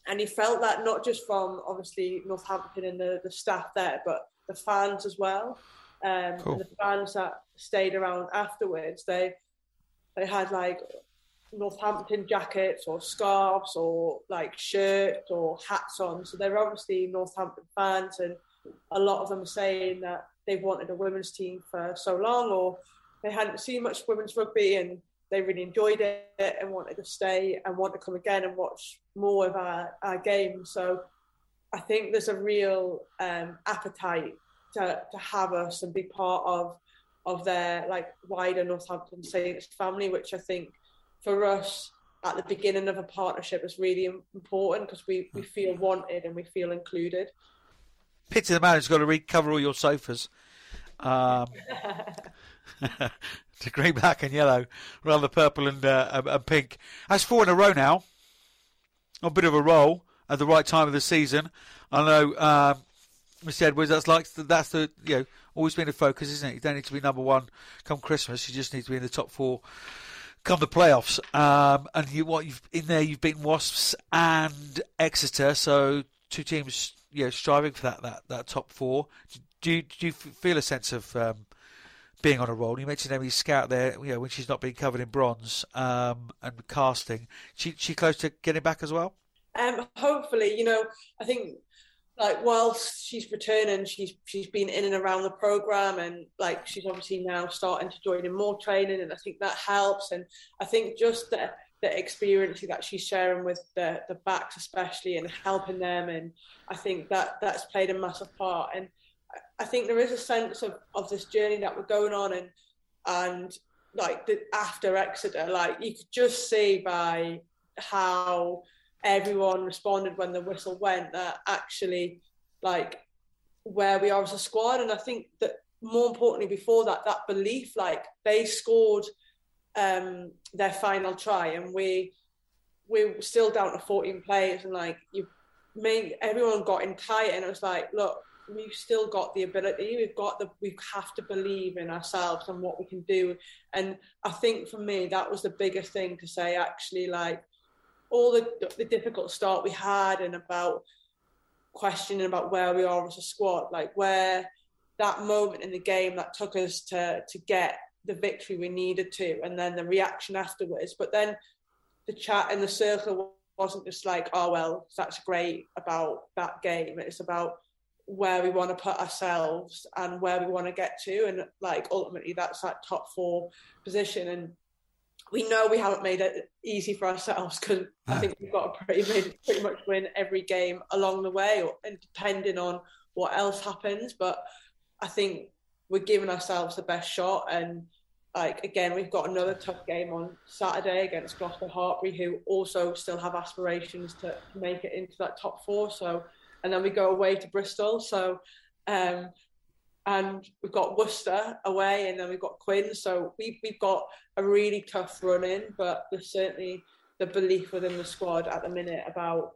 and he felt that not just from obviously Northampton and the, the staff there, but the fans as well. Um, cool. the fans that stayed around afterwards, they they had like Northampton jackets or scarves or like shirts or hats on. So they're obviously Northampton fans and a lot of them are saying that they've wanted a women's team for so long or they hadn't seen much women's rugby and they really enjoyed it and wanted to stay and want to come again and watch more of our, our games. So I think there's a real um, appetite to, to have us and be part of of their like wider Northampton Saints family, which I think for us at the beginning of a partnership is really important because we, we feel wanted and we feel included. Pity the man who's got to recover all your sofas. Um, to green, black, and yellow, rather purple and, uh, and pink. That's four in a row now. A bit of a roll at the right time of the season. I know, um, Mr. Edwards. That's like that's the you know always been a focus, isn't it? You don't need to be number one come Christmas. You just need to be in the top four come the playoffs. Um, and you what you've in there you've beaten Wasps and Exeter, so two teams you know, striving for that, that, that top four. Do you, do you feel a sense of um, being on a roll? You mentioned Emily Scarratt there, you know, when she's not being covered in bronze um, and casting. She she close to getting back as well. Um, hopefully, you know, I think like whilst she's returning, she's she's been in and around the program, and like she's obviously now starting to join in more training, and I think that helps. And I think just the the experience that she's sharing with the the backs, especially, and helping them, and I think that that's played a massive part. And I think there is a sense of of this journey that we're going on, and and like the, after Exeter, like you could just see by how everyone responded when the whistle went that actually like where we are as a squad. And i think that more importantly before that that belief like they scored um their final try and we we're still down to 14 players and like you made everyone got in tight and it was like look we've still got the ability we've got the we have to believe in ourselves and what we can do. And i think for me that was the biggest thing to say actually like all the, the difficult start we had and about questioning about where we are as a squad, like where that moment in the game that took us to to get the victory we needed to, and then the reaction afterwards. But then the chat in the circle wasn't just like, oh well, that's great about that game. It's about where we want to put ourselves and where we want to get to, and like ultimately that's that top four position. And we know we haven't made it easy for ourselves because I think we've got to pretty, pretty much win every game along the way, or, and depending on what else happens. But I think we're giving ourselves the best shot. And like again, we've got another tough game on Saturday against Gloucester Hartpury, who also still have aspirations to make it into that top four. So, and then we go away to Bristol. So. Um, and we've got Worcester away, and then we've got Quinn. So we've we've got a really tough run in, but there's certainly the belief within the squad at the minute about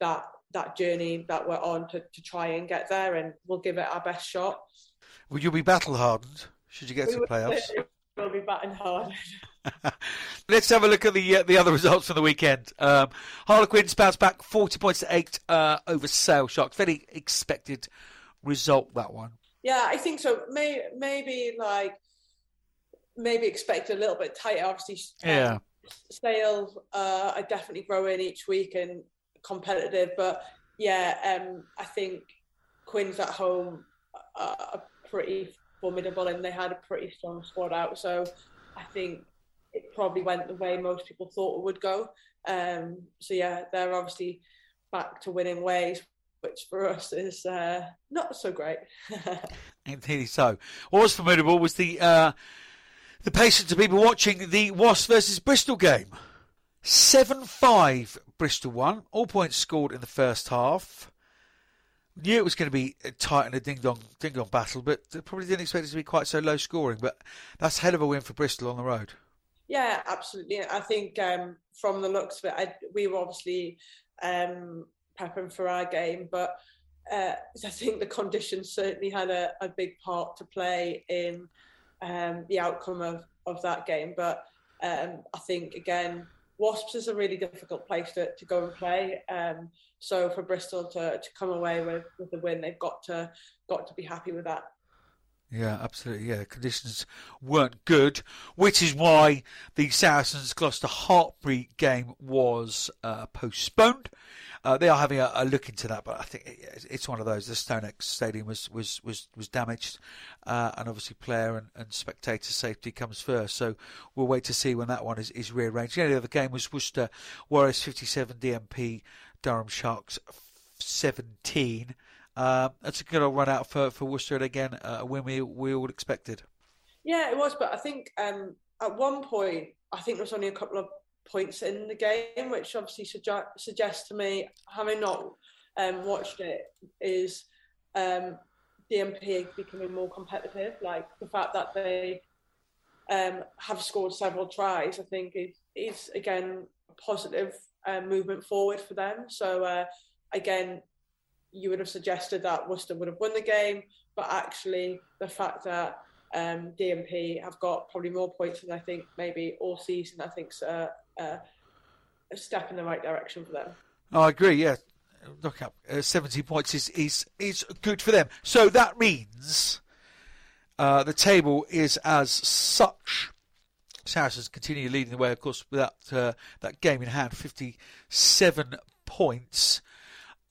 that that journey that we're on to, to try and get there, and we'll give it our best shot. Will you be battle hardened? Should you get we to playoffs? We'll be batting hard. Let's have a look at the uh, the other results from the weekend. Um, Harlequins bounced back 40 points to 8 uh, over Sale Sharks. Very expected result, that one. Yeah, I think so. May, maybe like maybe expect a little bit tighter. Obviously, yeah. Sales uh, are definitely growing each week and competitive, but yeah, um, I think Quins at home are pretty formidable and they had a pretty strong squad out. So I think it probably went the way most people thought it would go. Um, so yeah, they're obviously back to winning ways, which for us is uh, not so great. Indeed, so. What was formidable was the uh, the patience of people watching the Wasps versus Bristol game. 7 5 Bristol won. All points scored in the first half. Knew it was going to be tight and a ding dong ding dong battle, but probably didn't expect it to be quite so low scoring. But that's a hell of a win for Bristol on the road. Yeah, absolutely. I think um, from the looks of it, I, we were obviously um, prepping for our game, but uh, I think the conditions certainly had a, a big part to play in um, the outcome of, of that game. But um, I think, again, Wasps is a really difficult place to, to go and play. Um, so for Bristol to, to come away with, with the win, they've got to got to be happy with that. Yeah, absolutely. Yeah, conditions weren't good, which is why the Saracens Gloucester Hartpury game was uh, postponed. Uh, they are having a, a, look into that, but I think it's one of those. The StoneX Stadium was was was, was damaged, uh, and obviously player and, and spectator safety comes first. So we'll wait to see when that one is, is rearranged. The other game was Worcester Warriors 57, DMP Durham Sharks 17. Uh, that's a good old run out for, for Worcester, again, uh, a win we, we all expected. Yeah, it was, but I think um, at one point, I think there was only a couple of points in the game, which obviously suggest, suggests to me, having not um, watched it, is um, DMP becoming more competitive. Like the fact that they um, have scored several tries, I think is, is again a positive uh, movement forward for them. So uh, again, you would have suggested that Worcester would have won the game, but actually the fact that um, DMP have got probably more points than I think maybe all season, I think's a, a, a step in the right direction for them. I agree. Yeah, look up. Uh, Seventy points is is is good for them. So that means uh, the table is as such. Saracens continue leading the way, of course, with that uh, that game in hand, fifty-seven points.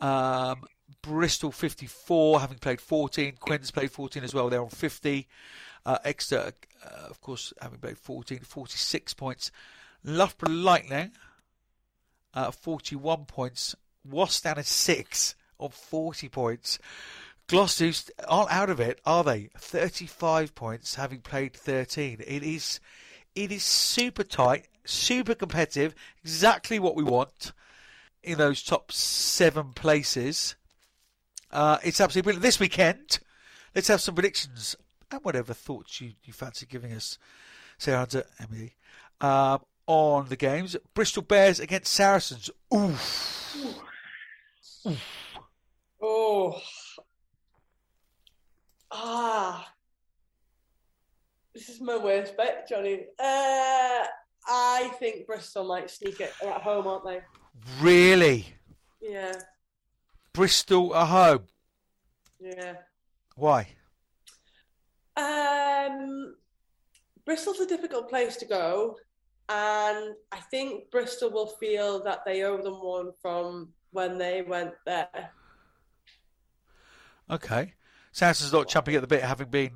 Um, Bristol 54, having played 14. Quins played 14 as well. They're on 50. Uh, Exeter, uh, of course, having played 14, 46 points. Loughborough Lightning, uh, 41 points. Down at 6 on 40 points. Gloucester aren't out of it, are they? 35 points, having played 13. It is, it is super tight, super competitive, exactly what we want in those top seven places. Uh, it's absolutely brilliant. This weekend, let's have some predictions and whatever thoughts you, you fancy giving us, Sarah and Emily, uh, on the games. Bristol Bears against Saracens. Oof. Oof. Oh. Ah. This is my worst bet, Johnny. Uh, I think Bristol might sneak it. They're at home, aren't they? Really? Yeah. Bristol at home. Yeah. Why? Um, Bristol's a difficult place to go, and I think Bristol will feel that they owe them one from when they went there. Okay. Saracens not chomping at the bit, having been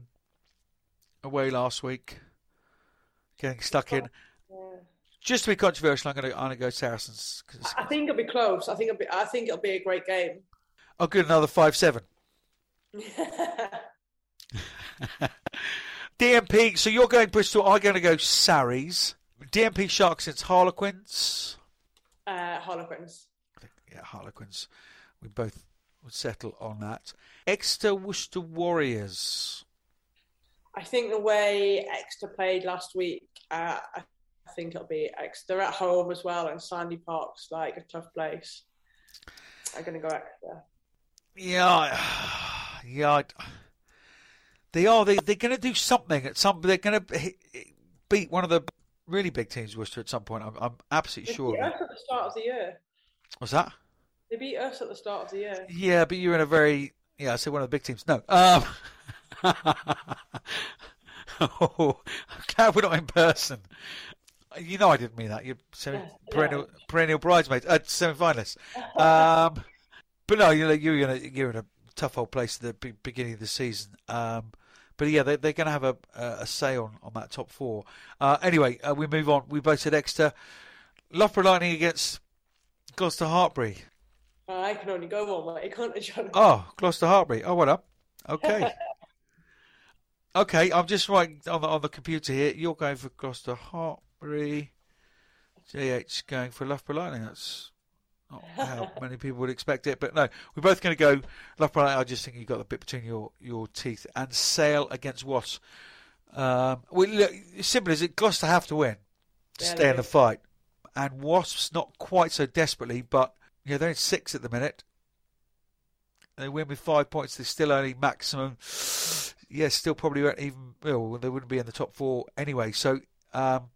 away last week, getting stuck in. Yeah. Just to be controversial, I'm going to, I'm going to go Saracens. I think it'll be close. I think it'll be. I think it'll be a great game. I'll get another five seven. DMP. So you're going Bristol. I'm going to go Sarries. DMP Sharks against Harlequins. uh, Harlequins. Yeah, Harlequins. We both would settle on that. Exeter Worcester Warriors. I think the way Exeter played last week, uh, I think it'll be Exeter at home as well, and Sandy Park's like a tough place. I'm gonna go Exeter. Yeah, yeah. They are. They they're going to do something at some. They're going to beat one of the really big teams, Worcester, at some point. I'm, I'm absolutely They sure. beat us at the start of the year. What's that? They beat us at the start of the year. Yeah, but you're in a very yeah. I say one of the big teams. No. Um, oh, I'm glad we're not in person. You know I didn't mean that. You're semi, Yeah, perennial yeah. perennial bridesmaids, uh, semi-finalists. Um, but no, you're you're in a you're in a tough old place at the beginning of the season. Um, but yeah, they, they're going to have a, a, a say on, on that top four. Uh, anyway, uh, we move on. We both said Exeter. Loughborough Lightning against Gloucester Hartpury. I can only go one way, can't I, John? Oh, Gloucester Hartpury. Oh, what up? Okay. okay, I'm just writing on the, on the computer here. You're going for Gloucester Hartpury. JH going for Loughborough Lightning. That's not how many people would expect it, but no, we're both going to go Loughborough Lightning. I just think you've got the bit between your, your teeth. And Sale against Wasps. Um, look, simple as it, Gloucester have to win to Yeah, stay in the fight. And Wasps not quite so desperately, but yeah, they're in six at the minute. They win with five points. They're still only maximum. Yeah, still probably won't even. Well, they wouldn't be in the top four anyway. So, um,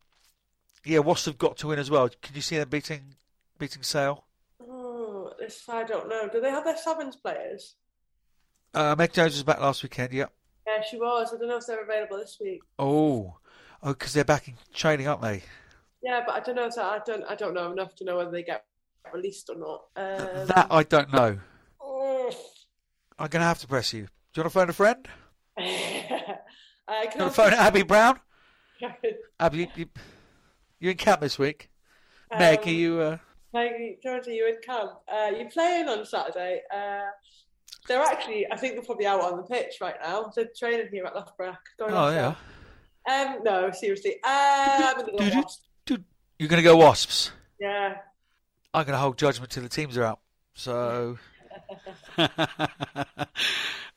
yeah, Wasps have got to win as well. Can you see them beating beating Sale? Oh, this I don't know. Do they have their sevens players? Uh, Meg Jones was back last weekend. Yeah. Yeah, she was. I don't know if they're available this week. Oh, oh, because they're back in training, aren't they? Yeah, but I don't know. If I don't. I don't know enough to know whether they get released or not. Um, that I don't know. oh. I'm going to have to press you. Do you want to phone a friend? I can you want to phone Abby Brown? Abby, you, you, you're in camp this week. Meg, are Um, you? Uh, Maggie, George, are you in camp? Uh, you're playing on Saturday. Uh, they're actually, I think they're probably out on the pitch right now. They're training here at Loughborough. Going oh yeah. there. Um, no, seriously. Um, I'm go Dude, You're going to go Wasps. yeah. I'm going to hold judgment till the teams are out. So, uh,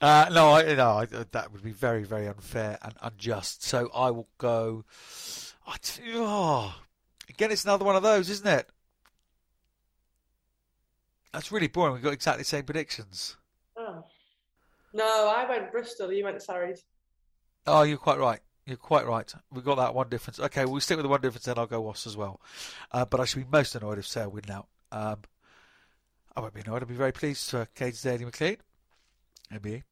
no, I, no, I, that would be very, very unfair and unjust. So I will go. I t- oh, again, it's another one of those, isn't it? That's really boring. We've got exactly the same predictions. Oh. No, I went Bristol. You went Surrey. Oh, you're quite right. You're quite right. We've got that one difference. Okay, we'll stick with the one difference, then I'll go Wasps as well. Uh, but I should be most annoyed if Sale win now. Um, I won't be annoyed. I'll be very pleased for Katie Daly McLean. MBE.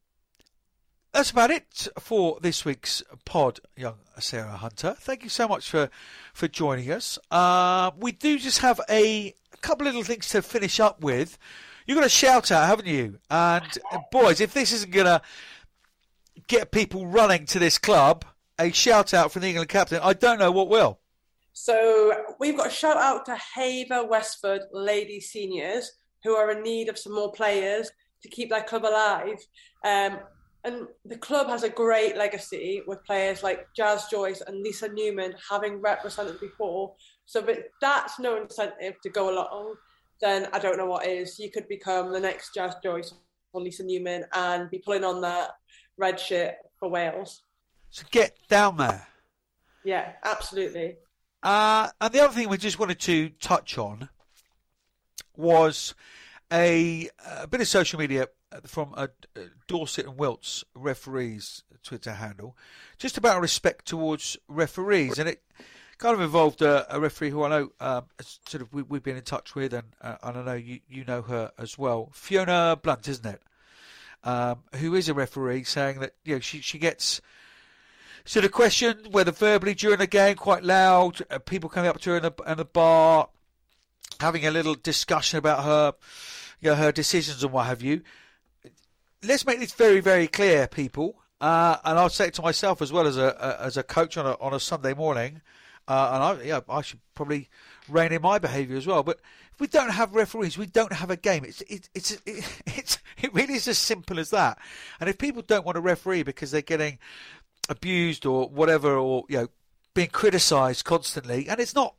That's about it for this week's pod, young Sarah Hunter. Thank you so much for, for joining us. Uh, we do just have a, couple of little things to finish up with. You've got a shout out, haven't you? And boys, if this isn't going to get people running to this club, a shout out from the England captain, I don't know what will. So we've got a shout out to Haverfordwest Lady Seniors who are in need of some more players to keep their club alive. Um, and the club has a great legacy with players like Jazz Joyce and Lisa Newman having represented before. So if that's no incentive to go along, then I don't know what is. You could become the next Jazz Joyce or Lisa Newman and be pulling on that red shirt for Wales. So get down there. Yeah, absolutely. Uh, and the other thing we just wanted to touch on was a, a bit of social media from a, Dorset and Wilts referees Twitter handle, just about respect towards referees, and it kind of involved a, a referee who I know um, sort of we, have been in touch with, and, uh, and I know you you know her as well, Fiona Blunt, isn't it? Um, who is a referee, saying that you know she she gets sort of questioned whether verbally during the game, quite loud, uh, people coming up to her in the in the bar, having a little discussion about her, you know, her decisions and what have you let's make this very, very clear, people. Uh, and I'll say it to myself as well as a, a as a coach on a on a Sunday morning. Uh, and I, yeah, I should probably rein in my behaviour as well. But if we don't have referees, we don't have a game. It's it, it's it, it's it really is as simple as that. And if people don't want a referee because they're getting abused or whatever, or you know, being criticised constantly, and it's not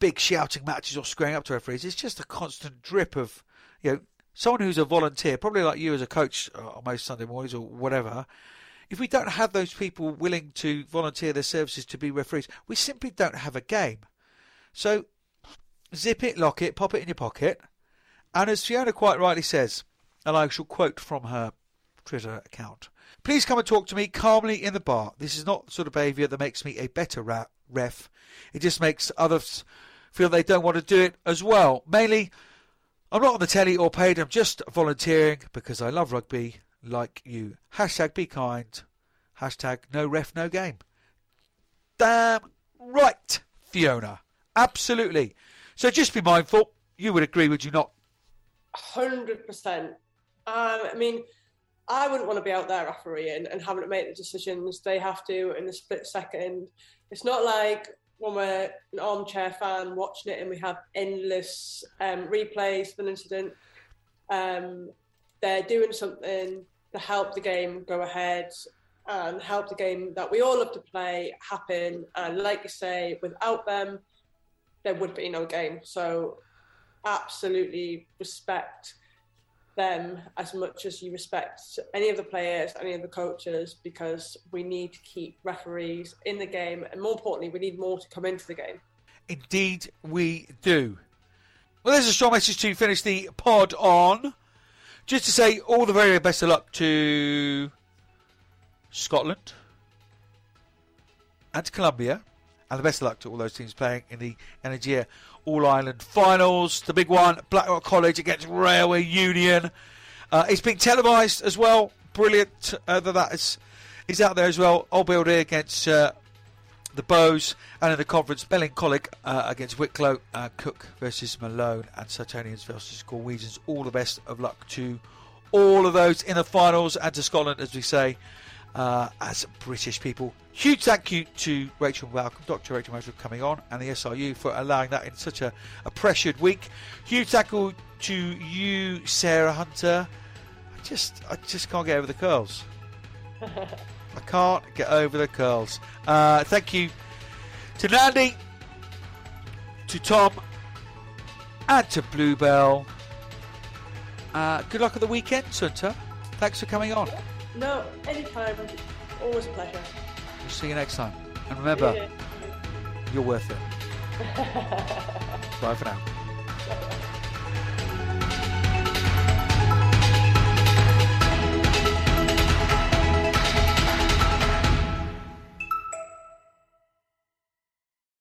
big shouting matches or squaring up to referees. It's just a constant drip of you know someone who's a volunteer, probably like you as a coach uh, on most Sunday mornings or whatever, if we don't have those people willing to volunteer their services to be referees, we simply don't have a game. So zip it, lock it, pop it in your pocket. And as Fiona quite rightly says, and I shall quote from her Twitter account, please come and talk to me calmly in the bar. This is not the sort of behaviour that makes me a better ref. It just makes others feel they don't want to do it as well. Mainly I'm not on the telly or paid, I'm just volunteering because I love rugby like you. Hashtag be kind. Hashtag no ref, no game. Damn right, Fiona. Absolutely. So just be mindful. You would agree, would you not? 100%. Um, I mean, I wouldn't want to be out there refereeing and having to make the decisions they have to in a split second. It's not like when we're an armchair fan watching it and we have endless um, replays of an incident, um, they're doing something to help the game go ahead and help the game that we all love to play happen. And like you say, without them, there would be no game. So, absolutely respect them as much as you respect any of the players, any of the coaches, because we need to keep referees in the game, and more importantly, we need more to come into the game. Indeed, we do. Well, there's a strong message to finish the pod on. Just to say all the very best of luck to Scotland and to Colombia, and the best of luck to all those teams playing in the Energia all Ireland finals. The big one, Blackrock College against Railway Union. Uh, it's being televised as well. Brilliant uh, that that is, is out there as well. Old Builder against uh, the Bows. And in the conference, Ballincollig uh, against Wicklow, uh, Cooke versus Malone, and Suttonians versus Galwegians. All the best of luck to all of those in the finals and to Scotland, as we say uh, as British people. Huge thank you to Rachel Malcolm, Dr. Rachel Malcolm, for coming on, and the SRU for allowing that in such a, a pressured week. Huge thank you to you, Sarah Hunter. I just, I just can't get over the curls. I can't get over the curls. Uh, thank you to Nandi, to Tom, and to Bluebell. Uh, good luck at the weekend, Hunter. Thanks for coming on. No, anytime. Always a pleasure. We'll see you next time. And remember, yeah. you're worth it. Bye for now.